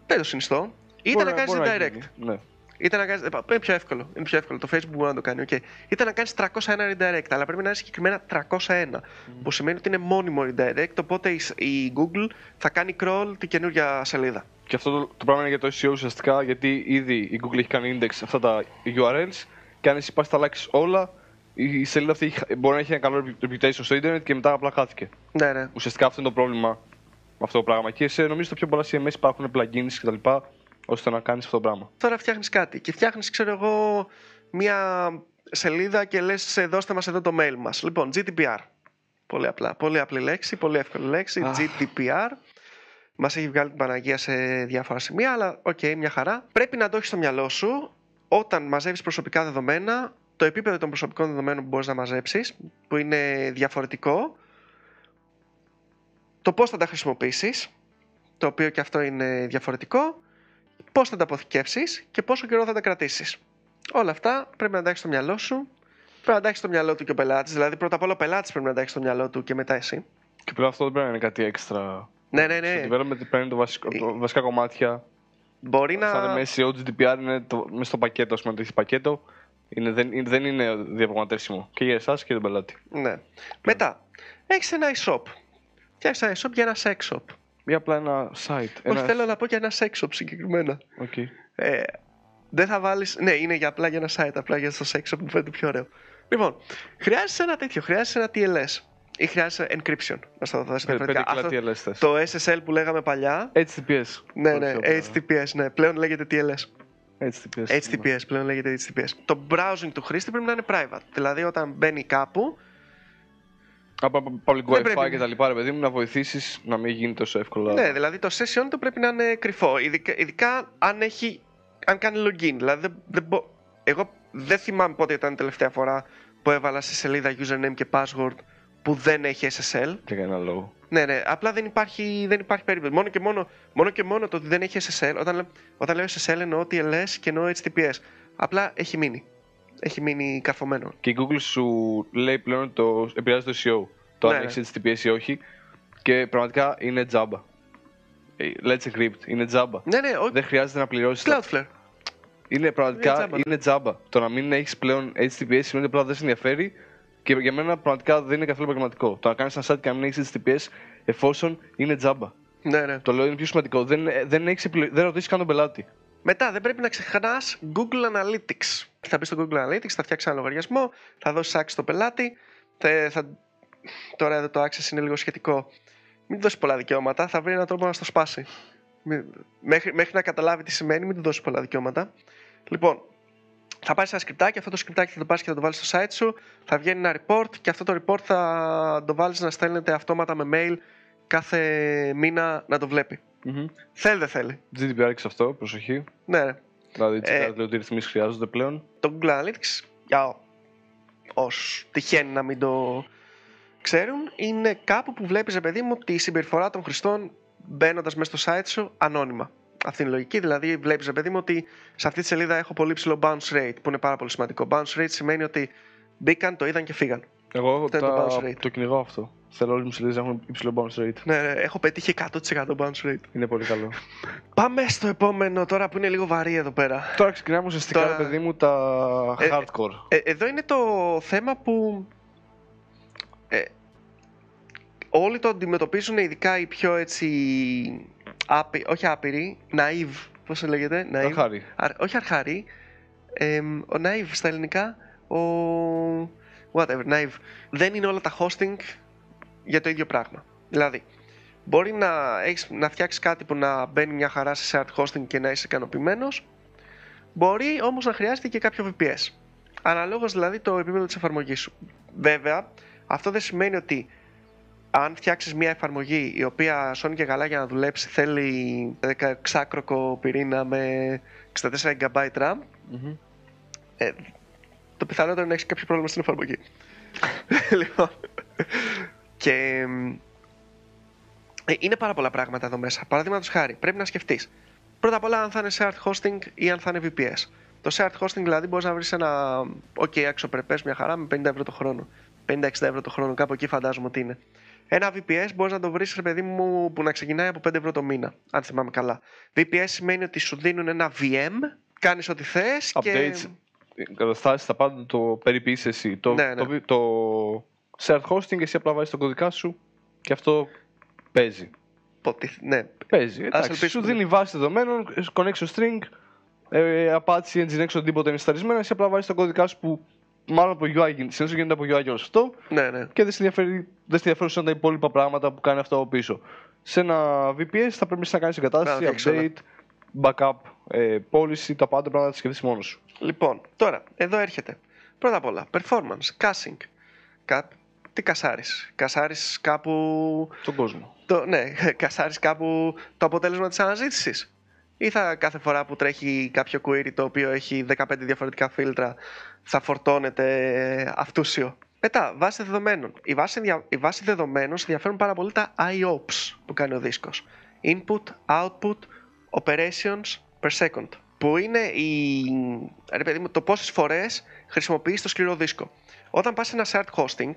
S1: δεν το συνιστώ, είτε
S2: Μπορεί
S1: να κάνεις
S2: μπορεί
S1: redirect.
S2: γίνει, Ναι.
S1: Είτε να κάνεις, ε, είναι πιο εύκολο. Είναι πιο εύκολο. Το Facebook μπορεί να το κάνει. Okay. Είτε να κάνεις 301 redirect, αλλά πρέπει να είναι συγκεκριμένα 301. Που σημαίνει ότι είναι μόνιμο redirect, οπότε η, η Google θα κάνει crawl την καινούργια σελίδα.
S2: Και αυτό το, το πράγμα είναι για το SEO ουσιαστικά γιατί ήδη η Google έχει κάνει index αυτά τα URLs και αν εσύ πας τα αλλάξεις όλα η η σελίδα αυτή έχει- μπορεί να έχει ένα καλό reputation στο ίντερνετ και μετά απλά χάθηκε.
S1: Ναι, ναι.
S2: Ουσιαστικά αυτό είναι το πρόβλημα με αυτό το πράγμα. Και σε νομίζω τα πιο πολλά CMS υπάρχουν plugins κτλ. Ώστε να κάνεις αυτό το πράγμα.
S1: Τώρα φτιάχνεις κάτι και φτιάχνεις, ξέρω εγώ, μια σελίδα και λες: Δώστε μας εδώ το mail μας. Λοιπόν, GDPR. Πολύ απλά. Πολύ απλή λέξη, πολύ εύκολη λέξη.
S2: Αχ.
S1: GDPR. Μας έχει βγάλει την Παναγία σε διάφορα σημεία, αλλά οκ, μια χαρά. Πρέπει να το έχεις στο μυαλό σου όταν μαζεύεις προσωπικά δεδομένα, το επίπεδο των προσωπικών δεδομένων που μπορείς να μαζέψεις, που είναι διαφορετικό, το πώς θα τα χρησιμοποιήσεις, το οποίο και αυτό είναι διαφορετικό, πώς θα τα αποθηκεύσεις και πόσο καιρό θα τα κρατήσεις. Όλα αυτά πρέπει να τα έχεις στο μυαλό σου. Πρέπει να τα έχεις στο μυαλό του και ο πελάτης. Δηλαδή, πρώτα απ' όλα ο πελάτης πρέπει να τα έχει στο μυαλό του και μετά εσύ.
S2: Και πλέον αυτό δεν πρέπει να είναι κάτι έξτρα.
S1: Ναι, ναι,
S2: Στο
S1: ναι.
S2: development πρέπει να είναι το βασικό, το βασικά κομμάτια.
S1: Μπορεί να.
S2: Σαν με SEO, GDPR είναι το, μέσα στο πακέτο, ας πούμε, το έχεις πακέτο. Είναι, δεν, είναι- δεν είναι διαπραγματεύσιμο και για εσάς και για τον πελάτη.
S1: Ναι. Μετά, έχεις ένα e-shop. Φτιάξεις ένα e-shop για ένα sex shop.
S2: Ή απλά ένα site.
S1: Όχι, θέλω να πω για ένα sex shop συγκεκριμένα.
S2: Okay.
S1: Ε, δεν θα βάλει. Ναι, είναι για απλά για ένα site, απλά για το sex shop που φαίνεται πιο ωραίο. Λοιπόν, χρειάζεσαι ένα τέτοιο, χρειάζεσαι ένα TLS ή χρειάζεσαι encryption. Να στο δώσω
S2: Πέντε
S1: διαφορετικά.
S2: κιλά
S1: Αυτό-
S2: TLS θες.
S1: Το SSL που λέγαμε παλιά.
S2: HTTPS.
S1: Ναι,
S2: Όχι,
S1: ναι,
S2: απλά.
S1: HTTPS, ναι, πλέον λέγεται TLS.
S2: HTTPS.
S1: HTTPS πλέον λέγεται HTTPS. Το browsing του χρήστη πρέπει να είναι private. Δηλαδή όταν μπαίνει κάπου,
S2: Από από public
S1: Δεν
S2: wifi
S1: πρέπει.
S2: και τα λοιπά, ρε παιδί μου, να βοηθήσεις να μην γίνει τόσο εύκολα;
S1: ναι, δηλαδή το session του πρέπει να είναι κρυφό. Ειδικά, ειδικά αν, έχει, αν κάνει login. Δηλαδή δεν, δεν μπο- εγώ δεν θυμάμαι πότε ήταν η τελευταία φορά που έβαλα σε σελίδα username και password που δεν έχει SSL.
S2: Για κανένα λόγο.
S1: Ναι, ναι, απλά δεν υπάρχει, δεν υπάρχει περίπτωση. Μόνο και μόνο, μόνο και μόνο το ότι δεν έχει SSL, όταν, λέ- όταν λέω SSL εννοώ TLS και εννοώ HTTPS. Απλά έχει μείνει. Έχει μείνει καρφωμένο.
S2: Και η Google σου λέει πλέον ότι το επηρεάζει το SEO. Το
S1: Ναι,
S2: αν έχει HTTPS ή όχι. Και πραγματικά είναι τζάμπα. Ε, Let's encrypt. Είναι τζάμπα.
S1: Ναι, ναι, όχι.
S2: Δεν χρειάζεται να πληρώσεις.
S1: Cloudflare.
S2: Είναι πραγματικά
S1: Είναι τζάμπα, ναι.
S2: είναι τζάμπα. Το να μην έχεις πλέον HTTPS σημαίνει ότι απλά δεν σε ενδιαφέρει και για μένα πραγματικά δεν είναι καθόλου επαγγελματικό. Το να κάνεις ένα site και να μην έχεις HTTPS εφόσον είναι τζάμπα.
S1: Ναι, ναι.
S2: Το λέω είναι πιο σημαντικό. Δεν, δεν, έχεις επιλο- δεν ρωτήσεις καν τον πελάτη.
S1: Μετά δεν πρέπει να ξεχνάς Google Analytics. Θα μπεις στο Google Analytics, θα φτιάξεις ένα λογαριασμό, θα δώσεις access στο πελάτη. Θα, θα... Τώρα εδώ το access είναι λίγο σχετικό. Μην του δώσεις πολλά δικαιώματα, θα βρει έναν τρόπο να στο σπάσει. Μην- Μέχρι, μέχρι να καταλάβει τι σημαίνει, μην του δώσεις πολλά δικαιώματα. Λοιπόν, θα πάρεις ένα σκριπτάκι, αυτό το σκριπτάκι θα το πάρεις και θα το βάλεις στο site σου. Θα βγαίνει ένα report και αυτό το report θα το βάλεις να στέλνεται αυτόματα με mail κάθε μήνα να το βλέπει. Θέλει, δεν θέλει.
S2: GDPR και σε αυτό, προσοχή.
S1: Ναι, ναι.
S2: Δηλαδή,
S1: Ε,
S2: τσεκάρετε ότι οι ρυθμίσεις χρειάζονται πλέον.
S1: το Google Analytics, για όσους τυχαίνει να μην το ξέρουν, είναι κάπου που βλέπεις, ρε παιδί μου, τη συμπεριφορά των χρηστών μπαίνοντας μέσα στο site σου ανώνυμα. Αυτή είναι η λογική. Δηλαδή, βλέπεις, ρε παιδί μου, ότι σε αυτή τη σελίδα έχω πολύ ψηλό bounce rate, που είναι πάρα πολύ σημαντικό. Bounce rate σημαίνει ότι μπήκαν, το είδαν και φύγαν.
S2: Εγώ
S1: Αυτό είναι το
S2: τα...
S1: bounce rate.
S2: το κυνηγάω αυτό. Θέλω όλε μου σελίδε να έχουν υψηλό bounce rate.
S1: Ναι, ναι, έχω πετύχει 100% bounce rate.
S2: Είναι πολύ καλό.
S1: Πάμε στο επόμενο τώρα που είναι λίγο βαρύ εδώ πέρα.
S2: Τώρα ξεκινάμε ουσιαστικά,
S1: Τώρα-
S2: ρε παιδί μου, τα
S1: Ε,
S2: hardcore.
S1: Ε, εδώ είναι το θέμα που ε, όλοι το αντιμετωπίζουν, ειδικά οι πιο έτσι, άπει, όχι άπειροι, naive, πώς το λέγεται, naive,
S2: Αρχάρι.
S1: Αρ- όχι αρχάρι, εμ, ο naive στα ελληνικά, ο whatever, naive. Δεν είναι όλα τα hosting για το ίδιο πράγμα. Δηλαδή, μπορεί να, έχεις, να φτιάξεις κάτι που να μπαίνει μια χαρά σε shared hosting και να είσαι ικανοποιημένος. Μπορεί όμως να χρειάζεται και κάποιο VPS. Αναλόγως δηλαδή το επίπεδο της εφαρμογής σου. Βέβαια, αυτό δεν σημαίνει ότι αν φτιάξεις μια εφαρμογή η οποία σώνει και καλά για να δουλέψει θέλει 16 πυρήνα με 64 GB RAM,
S2: Μμμ.
S1: ε, το πιθανότερο είναι να έχεις κάποιο πρόβλημα στην εφαρμογή. λοιπόν. Και. εμ, ε, είναι πάρα πολλά πράγματα εδώ μέσα. Παραδείγματος χάρη, πρέπει να σκεφτείς. Πρώτα απ' όλα, αν θα είναι shared hosting ή αν θα είναι VPS. Το shared hosting δηλαδή μπορείς να βρεις ένα OK αξιοπρεπέ μια χαρά με 50 ευρώ το χρόνο. 50-60 ευρώ το χρόνο, κάπου εκεί φαντάζομαι ότι είναι. Ένα VPS μπορείς να το βρεις, ρε παιδί μου, που να ξεκινάει από 5 ευρώ το μήνα, αν θυμάμαι καλά. VPS σημαίνει ότι σου δίνουν ένα VM, κάνεις ό,τι θες και.
S2: Updates, καταστάσεις, τα πάντα το περιποιείς εσύ. Το,
S1: Ναι, ναι.
S2: το, το shared hosting, εσύ απλά βάζεις το κωδικά σου και αυτό παίζει.
S1: Ποτι- Ναι,
S2: Παίζει. Εντάξει,
S1: ελπίσουμε.
S2: σου δίνει βάση δεδομένων, connection string, ε, Apache, Nginx, οτιδήποτε είναι σταρισμένα, εσύ απλά βάζεις το κωδικά σου που μάλλον από UI γίνεται. Συνήθως γίνεται από UI όλο αυτό
S1: ναι, ναι.
S2: και δεν σε ενδιαφέρει- δεν σε ενδιαφέρουν τα υπόλοιπα πράγματα που κάνει αυτό από πίσω. Σε ένα VPS θα πρέπει να κάνεις
S1: Να
S2: εγκατάσταση,
S1: φτιάξεις όλα.
S2: update, backup, ε, policy, τα πάντα πρέπει να τα σκεφτείς μόνος σου.
S1: Λοιπόν, τώρα, εδώ έρχεται. Πρώτα απ' όλα, performance, caching. Κα... Τι κασάρεις. Κασάρεις κάπου...
S2: Τον κόσμο.
S1: Το... Ναι, κασάρεις κάπου το αποτέλεσμα της αναζήτησης. Ή θα κάθε φορά που τρέχει κάποιο query το οποίο έχει 15 διαφορετικά φίλτρα θα φορτώνεται αυτούσιο. Μετά, βάση δεδομένων. Η βάση, δια- η βάση δεδομένων σε ενδιαφέρουν πάρα πολύ τα IOPS που κάνει ο δίσκος. Input, Output, Operations per second. Που είναι η, ρε παιδί μου, το πόσες φορές χρησιμοποιείς το σκληρό δίσκο. Όταν πας σε ένα shared hosting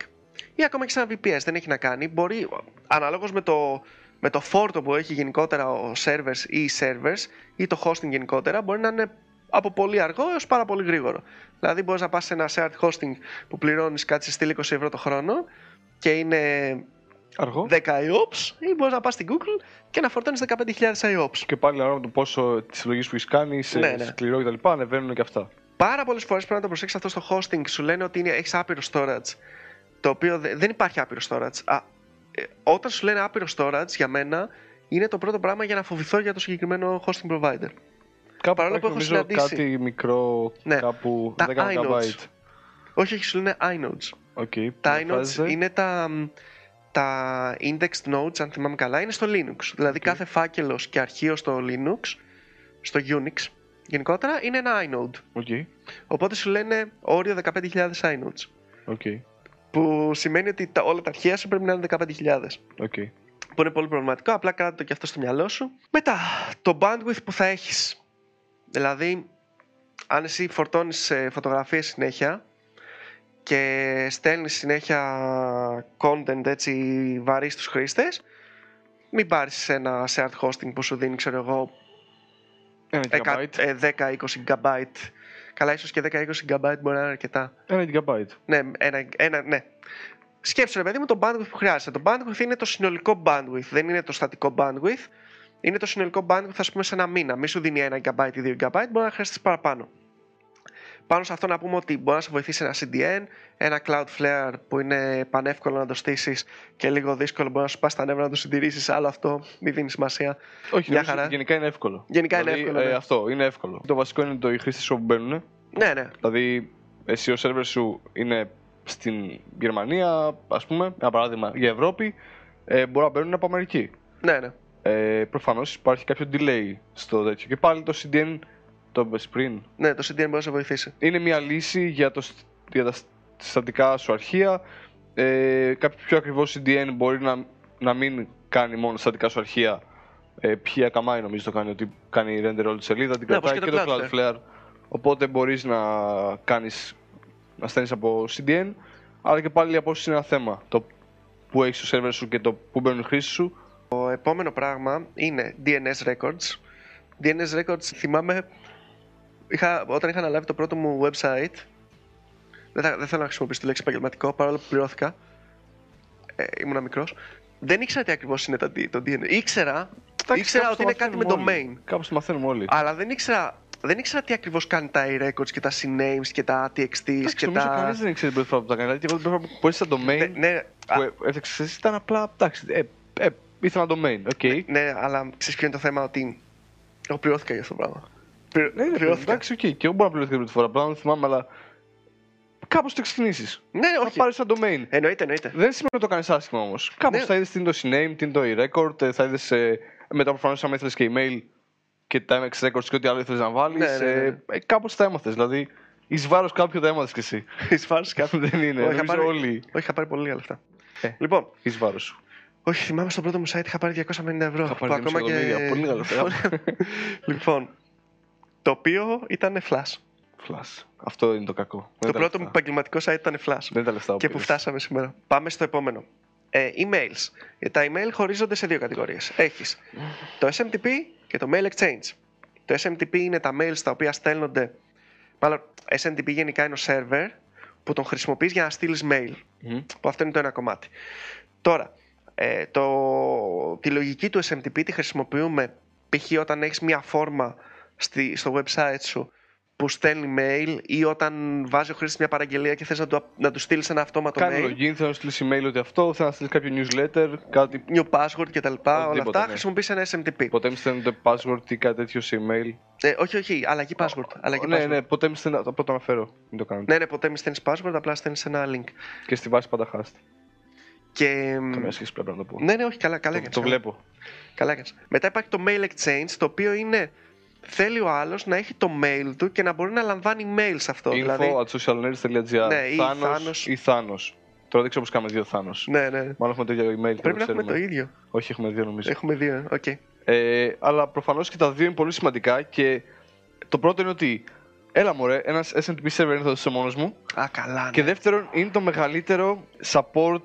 S1: ή ακόμα και σε ένα VPS δεν έχει να κάνει, μπορεί αναλόγως με το, με το φόρτο που έχει γενικότερα ο servers ή οι servers ή το hosting γενικότερα μπορεί να είναι από πολύ αργό έως πάρα πολύ γρήγορο. Δηλαδή μπορείς να πας σε ένα shared hosting που πληρώνεις κάτι σε στήλη 20 ευρώ το χρόνο και είναι
S2: Αργό.
S1: 10 IOPS ή μπορείς να πας στην Google και να φορτώνεις 15.000 IOPS.
S2: Και πάλι ανάλογα με το πόσο τη συλλογή που έχεις κάνει, σε
S1: Ναι, ναι.
S2: σκληρό κτλ. ανεβαίνουν και αυτά.
S1: Πάρα πολλές φορές πρέπει να το προσέξεις αυτό στο hosting. Σου λένε ότι είναι, έχεις άπειρο storage. Το οποίο δε- δεν υπάρχει άπειρο storage. Α, ε, όταν σου λένε άπειρο storage, για μένα είναι το πρώτο πράγμα για να φοβηθώ για το συγκεκριμένο hosting provider.
S2: Κάπου
S1: παρόλο που
S2: υπάρχει,
S1: έχω
S2: νομίζω,
S1: συναντήσει.
S2: κάτι μικρό,
S1: Ναι.
S2: κάπου
S1: Τα
S2: 10
S1: iNotes.
S2: MB.
S1: Όχι, όχι, σου λένε iNodes.
S2: Okay,
S1: Τα iNodes είναι τα, τα indexed nodes, αν θυμάμαι καλά, είναι στο Linux. Δηλαδή κάθε φάκελος και αρχείο στο Linux, στο Unix γενικότερα, είναι ένα iNode.
S2: Okay,
S1: Οπότε σου λένε όριο 15.000 iNodes.
S2: okay,
S1: Που σημαίνει ότι τα, όλα τα αρχεία σου πρέπει να είναι 15.000.
S2: okay.
S1: Που είναι πολύ προβληματικό, απλά κράτα το και αυτό στο μυαλό σου. Μετά, το bandwidth που θα έχεις. Δηλαδή, αν εσύ φορτώνεις ε, φωτογραφίες συνέχεια και στέλνεις συνέχεια content έτσι βαρύ στους χρήστες, μην πάρεις ένα shared hosting που σου δίνει, ξέρω εγώ,
S2: Ένα
S1: εκα-
S2: gigabyte.
S1: ε, 10-20 GB. Καλά, ίσως και 10-20 GB μπορεί να είναι αρκετά.
S2: Ένα gigabyte.
S1: Ναι, ένα, ένα, ναι. Σκέψου, ρε παιδί μου, το bandwidth που χρειάζεται. Το bandwidth είναι το συνολικό bandwidth, δεν είναι το στατικό bandwidth. Είναι το συνολικό bandwidth, ας πούμε, σε ένα μήνα. Μη σου δίνει 1 GB ή 2 GB, μπορεί να χρειαστείς παραπάνω. Πάνω σε αυτό να πούμε ότι μπορεί να σε βοηθήσει ένα CDN, ένα Cloudflare που είναι πανεύκολο να το στήσεις και λίγο δύσκολο μπορεί να σου πας τα νεύρα να το συντηρήσεις. Άλλο αυτό, μην δίνεις σημασία.
S2: Όχι,
S1: Μια
S2: νομίζω
S1: χαρά.
S2: γενικά είναι εύκολο.
S1: Γενικά είναι
S2: Δηλαδή,
S1: εύκολο.
S2: ε,
S1: ναι.
S2: αυτό είναι εύκολο. Το βασικό είναι το οι χρήστες σου που μπαίνουν.
S1: ναι, ναι.
S2: Δηλαδή, εσύ ο σερβερ σου είναι στην Γερμανία, ας πούμε, ένα παράδειγμα για Ευρώπη, ε, μπορεί να μπαίνουν από Αμερική.
S1: ναι, ναι.
S2: Ε, Προφανώς υπάρχει κάποιο delay στο τέτοιο. Και πάλι το CDN, το είπες πριν,
S1: Ναι, το CDN μπορεί να σε βοηθήσει.
S2: είναι μια λύση για, το, σ- για τα σ- στατικά σου αρχεία. Ε, κάποιο πιο ακριβό CDN μπορεί να, να μην κάνει μόνο στατικά σου αρχεία. Ε, ποια καμάει νομίζω το κάνει, ότι κάνει render όλη τη σελίδα, την
S1: Ναι, όπως
S2: κρατάει
S1: και
S2: και,
S1: το
S2: το Cloudflare. Οπότε μπορείς να κάνεις, να στέλνεις από CDN, αλλά και πάλι η απόσταση είναι ένα θέμα. Το που έχεις το server σου και το που μπαίνουν οι χρήσεις σου.
S1: Το επόμενο πράγμα είναι DNS records. DNS records θυμάμαι είχα, όταν είχα αναλάβει το πρώτο μου website. Δεν, θα, δεν θέλω να χρησιμοποιήσω τη λέξη επαγγελματικό παρόλο που πληρώθηκα. Ε, ήμουνα μικρός. Δεν ήξερα τι ακριβώς είναι το, D- το DNS. Ήξερα, ήξερα
S2: κάπως
S1: ότι
S2: το
S1: είναι κάτι με
S2: μαθαίνουμε
S1: domain.
S2: όλοι. Κάπως το μαθαίνουμε όλοι.
S1: Αλλά δεν ήξερα, δεν ήξερα τι ακριβώς κάνει τα records και τα CNAMEs και τα TXTs
S2: Εντάξει,
S1: και
S2: νομίζω
S1: τα.
S2: κανείς δεν ήξερε την πρώτη φορά που τα έκανε. Δηλαδή, και εγώ την πρώτη φορά που έστησα domain
S1: Ναι, ναι,
S2: που
S1: α,
S2: ε- έφτιαξες εσύ ήταν απλά, εντάξει, ε, ε, ήθελα ένα domain, οκ.
S1: ναι, αλλά ξέρεις ποιο είναι το θέμα ότι. Εγώ πληρώθηκα για αυτό το πράγμα. Πληρω-
S2: Ναι, ρε,
S1: πληρώθηκα.
S2: εντάξει, οκ. Και εγώ μπορώ να πληρωθώ την πρώτη φορά, απλά δεν θυμάμαι, αλλά κάπως το ξεκινήσεις.
S1: Ναι,
S2: Θα
S1: όχι.
S2: πάρεις ένα domain.
S1: Εννοείται, εννοείται.
S2: Δεν σημαίνει ότι το κάνεις άσχημα όμως. Κάπως
S1: Ναι.
S2: θα είδες τι είναι το CNAME, τι είναι το A record, ε, θα είδες ε, μετά προφανώς αν ήθελες και email και τα MX records και ό,τι άλλο ήθελες να βάλεις.
S1: Ναι, ναι, ναι.
S2: ε, ε, κάπως τα έμαθες, δηλαδή εις βάρος κάποιου τα έμαθες κι εσύ.
S1: Εις βάρος κάποιου.
S2: δεν είναι,
S1: Όχι, είχα
S2: νομίζω
S1: πάρει-
S2: όλοι
S1: Όχι, είχα πάρει πολύ λίγα λεφτά.
S2: Ε.
S1: Λοιπόν,
S2: εις βάρος σου.
S1: όχι, θυμάμαι στο πρώτο μου site είχα πάρει 250 ευρώ.
S2: Είχα πάρει
S1: που ακόμα και...
S2: εκατομμύρια, πολύ λίγα λεφτά.
S1: λοιπόν, το οποίο ήταν flash.
S2: Flash. Αυτό είναι το κακό. Δεν
S1: το
S2: τα
S1: πρώτο μου
S2: λεφτά.
S1: επαγγελματικό site ήταν flash.
S2: Δεν είναι τα λεφτά
S1: και που
S2: πήρες.
S1: φτάσαμε σήμερα. Πάμε στο επόμενο. Ε, emails. Ε, Τα email χωρίζονται σε δύο κατηγορίες. Έχεις το SMTP και το Mail Exchange. Το SMTP είναι τα mails τα οποία στέλνονται... Μάλλον, SMTP γενικά είναι ο server που τον χρησιμοποιείς για να στείλεις mail.
S2: Μμμ.
S1: Που αυτό είναι το ένα κομμάτι. Τώρα, ε, το, τη λογική του SMTP τη χρησιμοποιούμε π.χ. όταν έχεις μια φόρμα στη, στο website σου που στέλνει mail ή όταν βάζει ο χρήστης μια παραγγελία και θες να του, να του στείλεις ένα αυτόματο
S2: Κάνει
S1: mail,
S2: login, θέλω να στείλει email ότι αυτό, θέλω να στείλει κάποιο newsletter, κάτι.
S1: new password κτλ. Όλα
S2: Οτιδήποτε,
S1: αυτά
S2: ναι.
S1: χρησιμοποιείς ένα SMTP.
S2: Ποτέ μην στέλνετε password ή κάτι τέτοιο σε email.
S1: Ε, όχι, όχι, αλλαγή password. Αλλαγή
S2: ναι,
S1: password.
S2: ναι, ποτέ μην στέλνετε. Απλά το αναφέρω. Μην το κάνετε.
S1: ναι, ναι, ποτέ μην στέλνεις password, απλά στέλνεις ένα link.
S2: Και στη βάση πάντα hashed.
S1: Και...
S2: Καμία σχέση πρέπει να το πω.
S1: Ναι, ναι, όχι, καλά, καλά
S2: το,
S1: έκανες,
S2: το
S1: καλά.
S2: βλέπω.
S1: Καλά έκανες. Μετά υπάρχει το mail exchange, το οποίο είναι θέλει ο άλλος να έχει το mail του και να μπορεί να λαμβάνει mail σε αυτό.
S2: Info
S1: δηλαδή,
S2: at socialnerds.gr.
S1: Ναι, ή
S2: Θάνος
S1: Θάνος.
S2: ή Θάνος. Τώρα δεν ξέρω πώς κάνουμε δύο Θάνος.
S1: ναι, ναι.
S2: Μάλλον έχουμε το ίδιο email. και
S1: Πρέπει
S2: δεν
S1: να έχουμε
S2: ξέρουμε.
S1: το ίδιο.
S2: Όχι, έχουμε δύο νομίζω.
S1: Έχουμε δύο, ε, οκ.
S2: Ε, αλλά προφανώς και τα δύο είναι πολύ σημαντικά και το πρώτο είναι ότι έλα μωρέ, ένας SMTP server είναι θα το είσαι μόνος μου.
S1: Α, καλά, ναι.
S2: Και δεύτερον, είναι το μεγαλύτερο support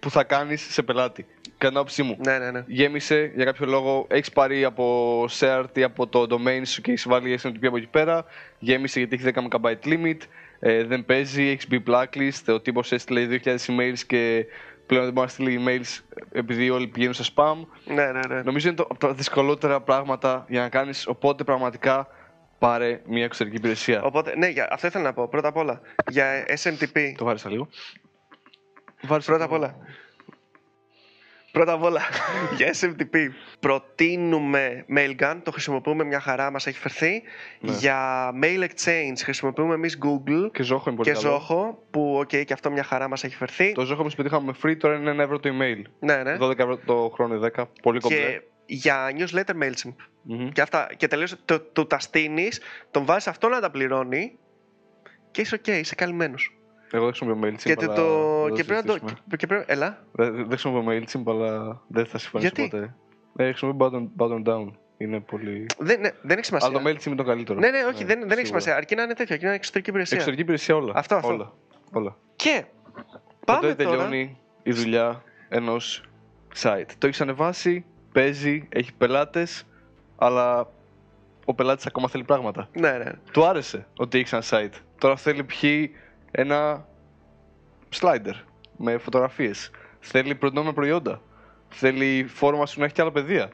S2: που θα κάνεις σε πελάτη. Κατά την άποψή μου.
S1: Ναι, ναι, ναι.
S2: Γέμισε για κάποιο λόγο, έχεις πάρει από shared ή από το domain σου και έχεις βάλει SMTP από εκεί πέρα. Γέμισε γιατί έχεις 10 MB limit. Ε, δεν παίζει, έχεις μπει blacklist. Ο τύπος έστειλε 2.000 emails και πλέον δεν μπορεί να στείλει emails επειδή όλοι πηγαίνουν σε spam.
S1: Ναι, ναι, ναι.
S2: Νομίζω είναι το, από τα δυσκολότερα πράγματα για να κάνεις. Οπότε πραγματικά πάρε μια εξωτερική υπηρεσία.
S1: Οπότε, ναι, για, αυτό ήθελα να πω. Πρώτα απ' όλα, για SMTP.
S2: Το βάρισα λίγο. Βάρισα
S1: Πρώτα απ' όλα. Πρώτα απ' όλα, για SMTP. Προτείνουμε Mailgun, το χρησιμοποιούμε μια χαρά, μας έχει φερθεί.
S2: Ναι.
S1: Για Mail Exchange χρησιμοποιούμε εμείς Google
S2: Και Zoho είναι πολύ
S1: και
S2: καλό.
S1: Zoho, που οκ, και αυτό μια χαρά μας έχει φερθεί.
S2: Το Zoho μας πετύχαμε με free, τώρα είναι 1 ευρώ το email.
S1: Ναι, ναι.
S2: 12 ευρώ το χρόνο, 10. Πολύ κομπλέ.
S1: Και για newsletter MailChimp.
S2: Μμμ.
S1: Και αυτά. Και τελείωσε. Το, το, τα στείνεις, τον βάζεις αυτό να τα πληρώνει και είσαι οκ, είσαι καλυμμένος.
S2: Εγώ δεν χρησιμοποιώ MailChimp,
S1: Και, το,
S2: αλλά
S1: το,
S2: δεν
S1: και,
S2: θα
S1: πρέπει να το.
S2: συζητήσουμε.
S1: Και, και πρέπει, έλα.
S2: Δεν δεν χρησιμοποιώ MailChimp, αλλά δεν θα συμφωνήσω
S1: Γιατί;
S2: ποτέ. Ε, χρησιμοποιώ button, Buttondown. Είναι πολύ...
S1: Δεν, ναι, δεν έχει σημασία.
S2: Αλλά το MailChimp είναι το καλύτερο.
S1: Ναι, ναι, όχι, δεν, δεν έχει
S2: σίγουρα.
S1: σημασία. Αρκεί να είναι τέτοιο, αρκεί να είναι εξωτερική υπηρεσία.
S2: Εξωτερική υπηρεσία όλα.
S1: Αυτό, αυτό.
S2: Όλα. όλα.
S1: Και πάμε
S2: Ποτέ
S1: τώρα.
S2: τελειώνει η δουλειά ενός site. Το έχεις ανεβάσει, παίζει, έχει πελάτες, αλλά ο πελάτης ακόμα θέλει πράγματα.
S1: Ναι, ναι.
S2: Του άρεσε ότι έχει ένα site. Τώρα θέλει π.χ. ένα slider με φωτογραφίες. Θέλει προτινόμενα προϊόντα. Θέλει φόρμα σου να έχει και άλλα παιδεία.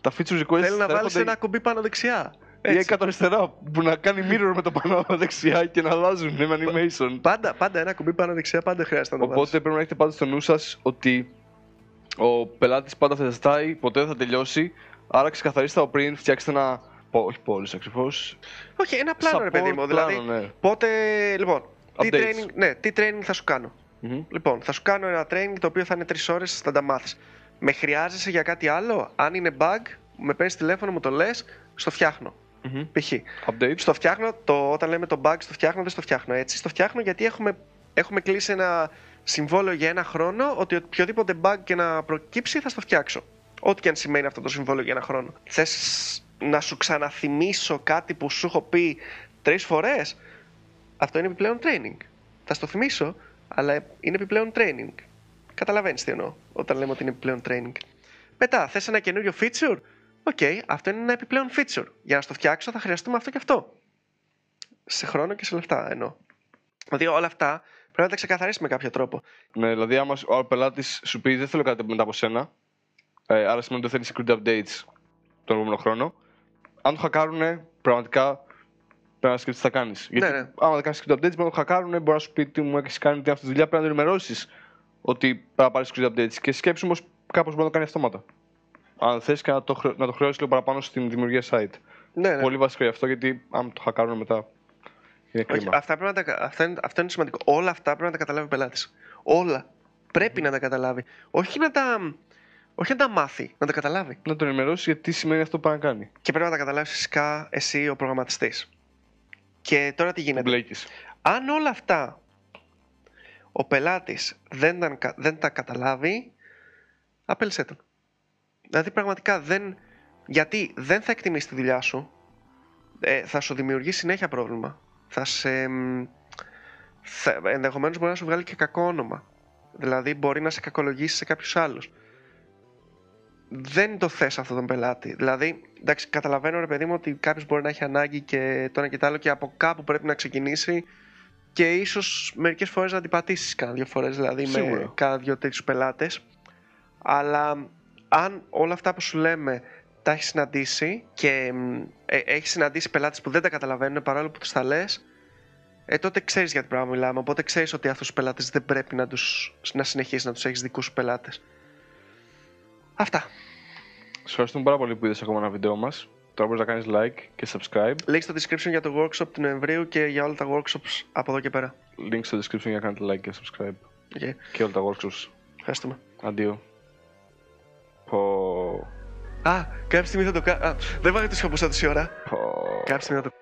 S2: Τα feature requests
S1: Θέλει να
S2: θα
S1: βάλεις
S2: έρχονται
S1: ένα κουμπί πάνω δεξιά.
S2: ή
S1: Έτσι.
S2: κάτω αριστερά που να κάνει mirror με το πάνω δεξιά και να αλλάζουν με animation.
S1: Πάντα, πάντα ένα κουμπί πάνω δεξιά, πάντα χρειάζεται να το
S2: Οπότε
S1: βάλεις.
S2: πρέπει να έχετε πάντα στο νου σας ότι ο πελάτης πάντα θα ζητάει, ποτέ δεν θα τελειώσει. Άρα ξεκαθαρίστε από πριν, φτιάξτε ένα. πο- Όχι πόλη ακριβώς.
S1: Όχι, ένα πλάνο, ρε παιδί μου. Δηλαδή,
S2: ναι.
S1: πότε. Λοιπόν, τι
S2: Updates.
S1: training, ναι, τι training θα σου κάνω.
S2: Μμμ.
S1: Λοιπόν, θα σου κάνω ένα training το οποίο θα είναι 3 ώρες, θα τα μάθεις. Με χρειάζεσαι για κάτι άλλο; Αν είναι bug, με παίρνεις τηλέφωνο, μου το λες, στο φτιάχνω.
S2: Μμμ.
S1: Π.χ.
S2: Update.
S1: Στο φτιάχνω, το, όταν λέμε το bug, στο φτιάχνω, δεν στο φτιάχνω έτσι. Στο φτιάχνω γιατί έχουμε, έχουμε κλείσει ένα συμβόλαιο για ένα χρόνο ότι οποιοδήποτε bug και να προκύψει θα στο φτιάξω. Ό,τι και αν σημαίνει αυτό το συμβόλαιο για ένα χρόνο. Θες να σου ξαναθυμίσω κάτι που σου έχω πει τρεις φορές; Αυτό είναι επιπλέον training. Θα στο θυμίσω, αλλά είναι επιπλέον training. Καταλαβαίνεις τι εννοώ όταν λέμε ότι είναι επιπλέον training. Μετά, θες ένα καινούριο feature; Οκ, αυτό είναι ένα επιπλέον feature. Για να στο φτιάξω θα χρειαστούμε αυτό και αυτό. Σε χρόνο και σε λεφτά εννοώ. Δηλαδή όλα αυτά πρέπει να τα ξεκαθαρίσει με κάποιο τρόπο.
S2: Ναι, δηλαδή, άμα ο πελάτης σου πει δεν θέλω κάτι μετά από σένα, ε, άρα σημαίνει ότι δεν θέλει security updates τον επόμενο χρόνο. Αν το χακάρουν, πραγματικά πρέπει να σκεφτεί τι θα κάνεις. Γιατί
S1: ναι.
S2: άμα δεν κάνεις security updates, μπορεί να το χακάρουν, μπορείς να σου πει τι μου έχεις κάνει τι είναι αυτή τη δουλειά, πρέπει να το ενημερώσεις ότι πρέπει να πάρεις security updates. Και σκέψου όμως κάπως μπορεί να το κάνει αυτόματα. Αν θες και να το, χρε... να το χρεώσεις λίγο παραπάνω στην δημιουργία site.
S1: Ναι, ναι.
S2: Πολύ βασικό γι' αυτό, γιατί αν το χακάρουν μετά. Είναι
S1: Όχι,
S2: κρίμα.
S1: αυτά πρέπει να τα, αυτά είναι, αυτό είναι σημαντικό. Όλα αυτά πρέπει να τα καταλάβει ο πελάτης. Όλα. Πρέπει να τα καταλάβει. Όχι να τα, όχι να τα μάθει, να τα καταλάβει.
S2: Να τον ενημερώσεις γιατί τι σημαίνει αυτό που πάει να κάνει.
S1: Και πρέπει να τα καταλάβεις φυσικά εσύ ο προγραμματιστής. Και τώρα τι γίνεται;
S2: Μπλέκεις.
S1: Αν όλα αυτά ο πελάτης δεν, τα- δεν τα καταλάβει, απέλησέ τον. Δηλαδή πραγματικά δεν... Γιατί δεν θα εκτιμήσει τη δουλειά σου, ε, θα σου δημιουργήσει συνέχεια πρόβλημα. Θα σε... μ, Θα, ενδεχομένως μπορεί να σου βγάλει και κακό όνομα. Δηλαδή μπορεί να σε κακολογήσει σε κάποιους άλλους. Δεν το θες αυτό τον πελάτη. Δηλαδή, εντάξει, καταλαβαίνω ρε παιδί μου ότι κάποιος μπορεί να έχει ανάγκη και το ένα και το άλλο και από κάπου πρέπει να ξεκινήσει και ίσως μερικές φορές να την πατήσει κάνα δύο φορές, δηλαδή με
S2: Σίγουρα.
S1: κάνα δύο τέτοιους πελάτες. Αλλά αν όλα αυτά που σου λέμε τα έχεις συναντήσει και μ, ε, έχεις συναντήσει πελάτες που δεν τα καταλαβαίνουν παρόλο που τους τα λες, ε, τότε ξέρεις για τι πράγμα μιλάμε. Οπότε ξέρεις ότι αυτούς τους πελάτες δεν πρέπει να, τους, να συνεχίσεις να τους έχεις δικούς σου πελάτες. Αυτά.
S2: Σας ευχαριστούμε πάρα πολύ που είδες ακόμα ένα βίντεο μας. Τώρα μπορείς να κάνεις like και subscribe.
S1: Link στο description για το workshop του Νοεμβρίου και για όλα τα workshops από εδώ και πέρα.
S2: Link στο description για να κάνετε like και subscribe.
S1: Okay.
S2: Και όλα τα workshops.
S1: Ευχαριστούμε.
S2: Αντίο. Πω...
S1: Α, κάποια στιγμή θα το κάνω. Δεν βάλε το σκοπό τόση ώρα.
S2: Πω...
S1: Κάποια στιγμή θα το